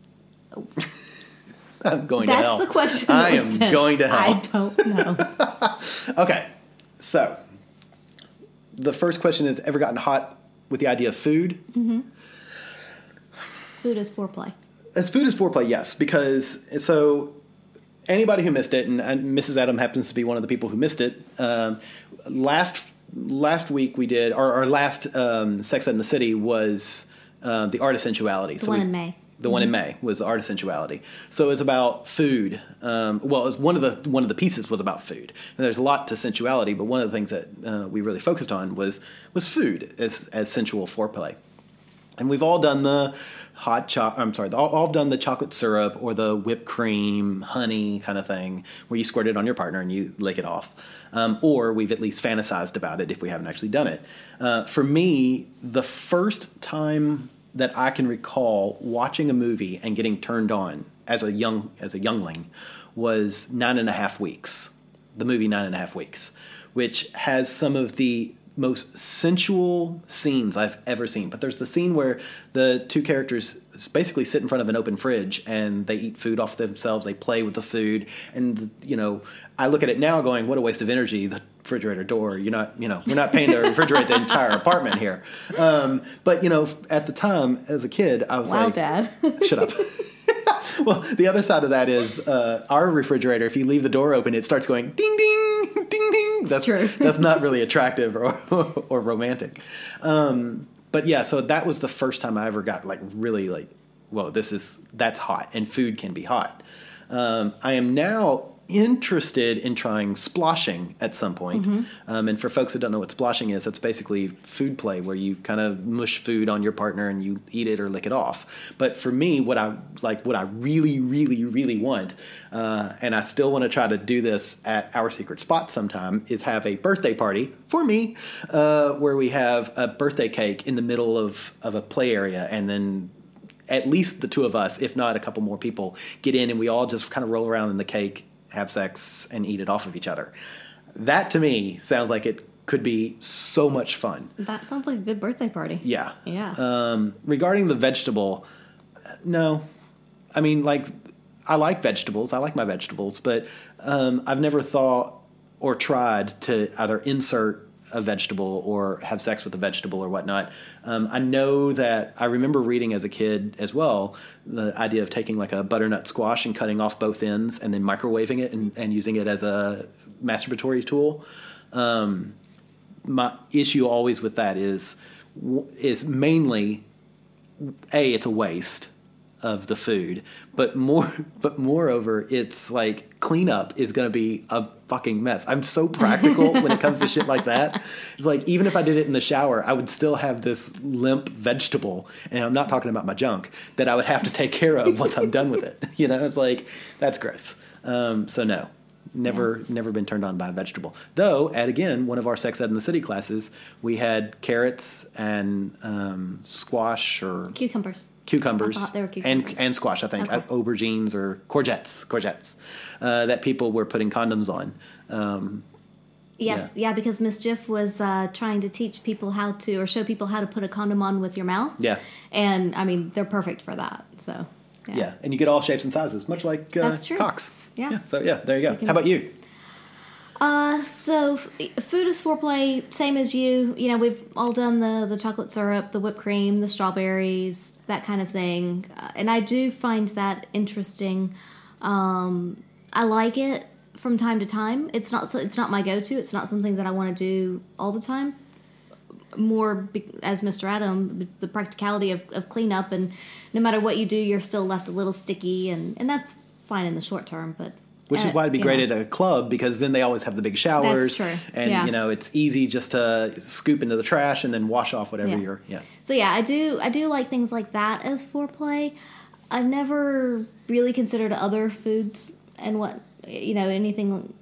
I'm going to That's the question. I am sent. going to hell. I don't know. Okay, so the first question is: Ever gotten hot with the idea of food? Mm-hmm. food is foreplay. As food is foreplay, yes, because so anybody who missed it, and, and Mrs. Adam happens to be one of the people who missed it. Um, last last week we did, or our last um, Sex in the City was uh, the art of sensuality. The one in May. The one in May was the art of sensuality. So it was about food. Um, well, it was one of the one of the pieces was about food. And there's a lot to sensuality, but one of the things that uh, we really focused on was was food as as sensual foreplay. And we've all done the hot cho I'm sorry, all, all done the chocolate syrup or the whipped cream, honey kind of thing, where you squirt it on your partner and you lick it off. Um, or we've at least fantasized about it if we haven't actually done it. Uh, for me, the first time that I can recall watching a movie and getting turned on as a young as a youngling was nine and a half weeks. The movie Nine and a Half Weeks, which has some of the most sensual scenes I've ever seen. But there's the scene where the two characters basically sit in front of an open fridge and they eat food off themselves. They play with the food, and you know, I look at it now going, "What a waste of energy!" The refrigerator door. You're not, you know, we're not paying to refrigerate the entire apartment here. Um, but you know, at the time as a kid, I was Wow, like, Dad. shut up. well, the other side of that is uh, our refrigerator. If you leave the door open, it starts going ding ding ding ding. That's true. that's not really attractive or or romantic. Um, but yeah, so that was the first time I ever got like really like, whoa, this is that's hot, and food can be hot. Um, I am now interested in trying sploshing at some point. Um, and for folks that don't know what sploshing is, that's basically food play where you kind of mush food on your partner and you eat it or lick it off. But for me, what I like, what I really, really, really want, uh, and I still want to try to do this at our secret spot sometime, is have a birthday party for me uh, where we have a birthday cake in the middle of, of a play area and then at least the two of us, if not a couple more people, get in and we all just kind of roll around in the cake, have sex, and eat it off of each other. That to me sounds like it could be so much fun. that sounds like a good birthday party. Yeah. Yeah. Um, regarding the vegetable, uh, no. I mean, like, I like vegetables. I like my vegetables, but um, I've never thought or tried to either insert a vegetable or have sex with a vegetable or whatnot. Um, I know that I remember reading as a kid as well the idea of taking like a butternut squash and cutting off both ends and then microwaving it and, and using it as a masturbatory tool. Um, my issue always with that is is mainly a it's a waste of the food but more but moreover it's like cleanup is going to be a fucking mess. I'm so practical when it comes to shit like that. It's like even if i did it in the shower i would still have this limp vegetable and i'm not talking about my junk that i would have to take care of once i'm done with it. You know it's like that's gross. Um, so no Never, never been turned on by a vegetable. Though, at again one of our sex ed in the city classes, we had carrots and um, squash or Cucumbers. Cucumbers, were and cucumbers. and squash. I think Okay. uh, aubergines or courgettes, courgettes uh, that people were putting condoms on. Um, Yes, yeah, because Miss Jiff was uh, trying to teach people how to, or show people how to put a condom on with your mouth. Yeah. And I mean, they're perfect for that. So. yeah. and you get all shapes and sizes, much like uh, That's true. cocks. Yeah. So yeah, there you go. can- How about you? Uh, so food is foreplay, same as you. You know, we've all done the the chocolate syrup, the whipped cream, the strawberries, that kind of thing. Uh, and I do find that interesting. Um, I like it from time to time. It's not so, it's not my go to. It's not something that I want to do all the time. More be- as Mr. Adam, the practicality of, of cleanup, and no matter what you do, you're still left a little sticky, and and that's fine in the short term. But Which is uh, why it'd be great know. at a club because then they always have the big showers. true. And Yeah. you know, it's easy just to scoop into the trash and then wash off whatever Yeah. you're yeah. So yeah, I do I do like things like that as foreplay. I've never really considered other foods and what you know anything.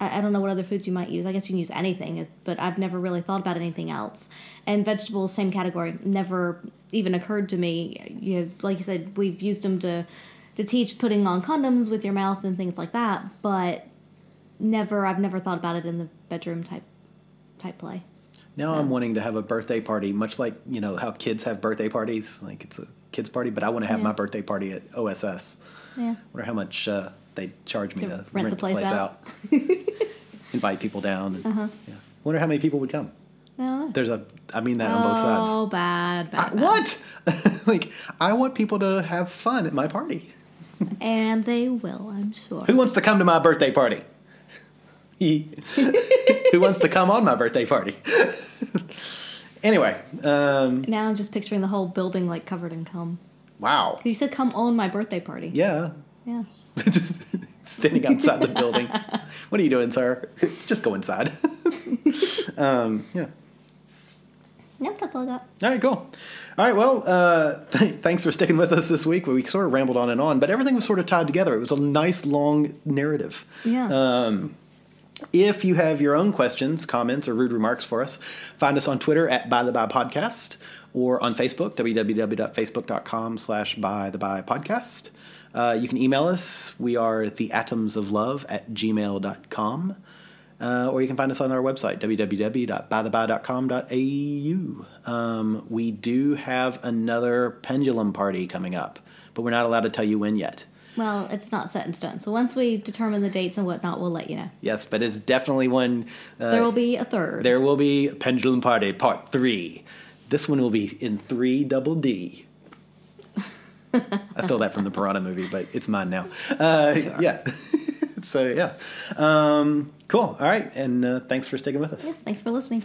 I, I don't know what other foods you might use. I guess you can use anything, but I've never really thought about anything else. And vegetables, same category. Never even occurred to me. You know, like you said, we've used them to to teach putting on condoms with your mouth and things like that, but never. I've never thought about it in the bedroom type type play. Now I'm wanting to have a birthday party, much like you know how kids have birthday parties, like it's a kids party. But I want to have Yeah. my birthday party at OSS. Yeah. Wonder how much uh, they charge me To to, rent the place out. Invite people down. And, Uh-huh. yeah. Wonder how many people would come. No. There's a. I mean that on both sides. Oh, bad, bad, I- bad. what? like I want people to have fun at my party. And they will, I'm sure. Who wants to come to my birthday party? Who wants to come on my birthday party? anyway, um, Now I'm just picturing the whole building like covered in cum. wow. You said come on my birthday party. Yeah. Yeah. Just standing outside the building. What are you doing, sir? Just go inside. um, yeah. Yep, that's all I got. All right, cool. All right, well, uh, th- thanks for sticking with us this week. We sort of rambled on and on, but everything was sort of tied together. It was a nice, long narrative. Yes. Um, if you have your own questions, comments, or rude remarks for us, find us on Twitter at By the By Podcast or on Facebook, www.facebook.com slash By the By Podcast. Uh, you can email us. We are the atoms of love at gmail.com. Uh, or you can find us on our website, www.bytheby.com.au. Um, we do have another pendulum party coming up, but we're not allowed to tell you when yet. Well, it's not set in stone. So once we determine the dates and whatnot, we'll let you know. Yes, but it's definitely one. Uh, There will be a third. There will be a Pendulum Party Part 3. This one will be in 3 double D. I stole that from the Piranha movie, but it's mine now. Uh, Yeah. so, yeah. Um, cool. All right. And uh, thanks for sticking with us. Yes, thanks for listening.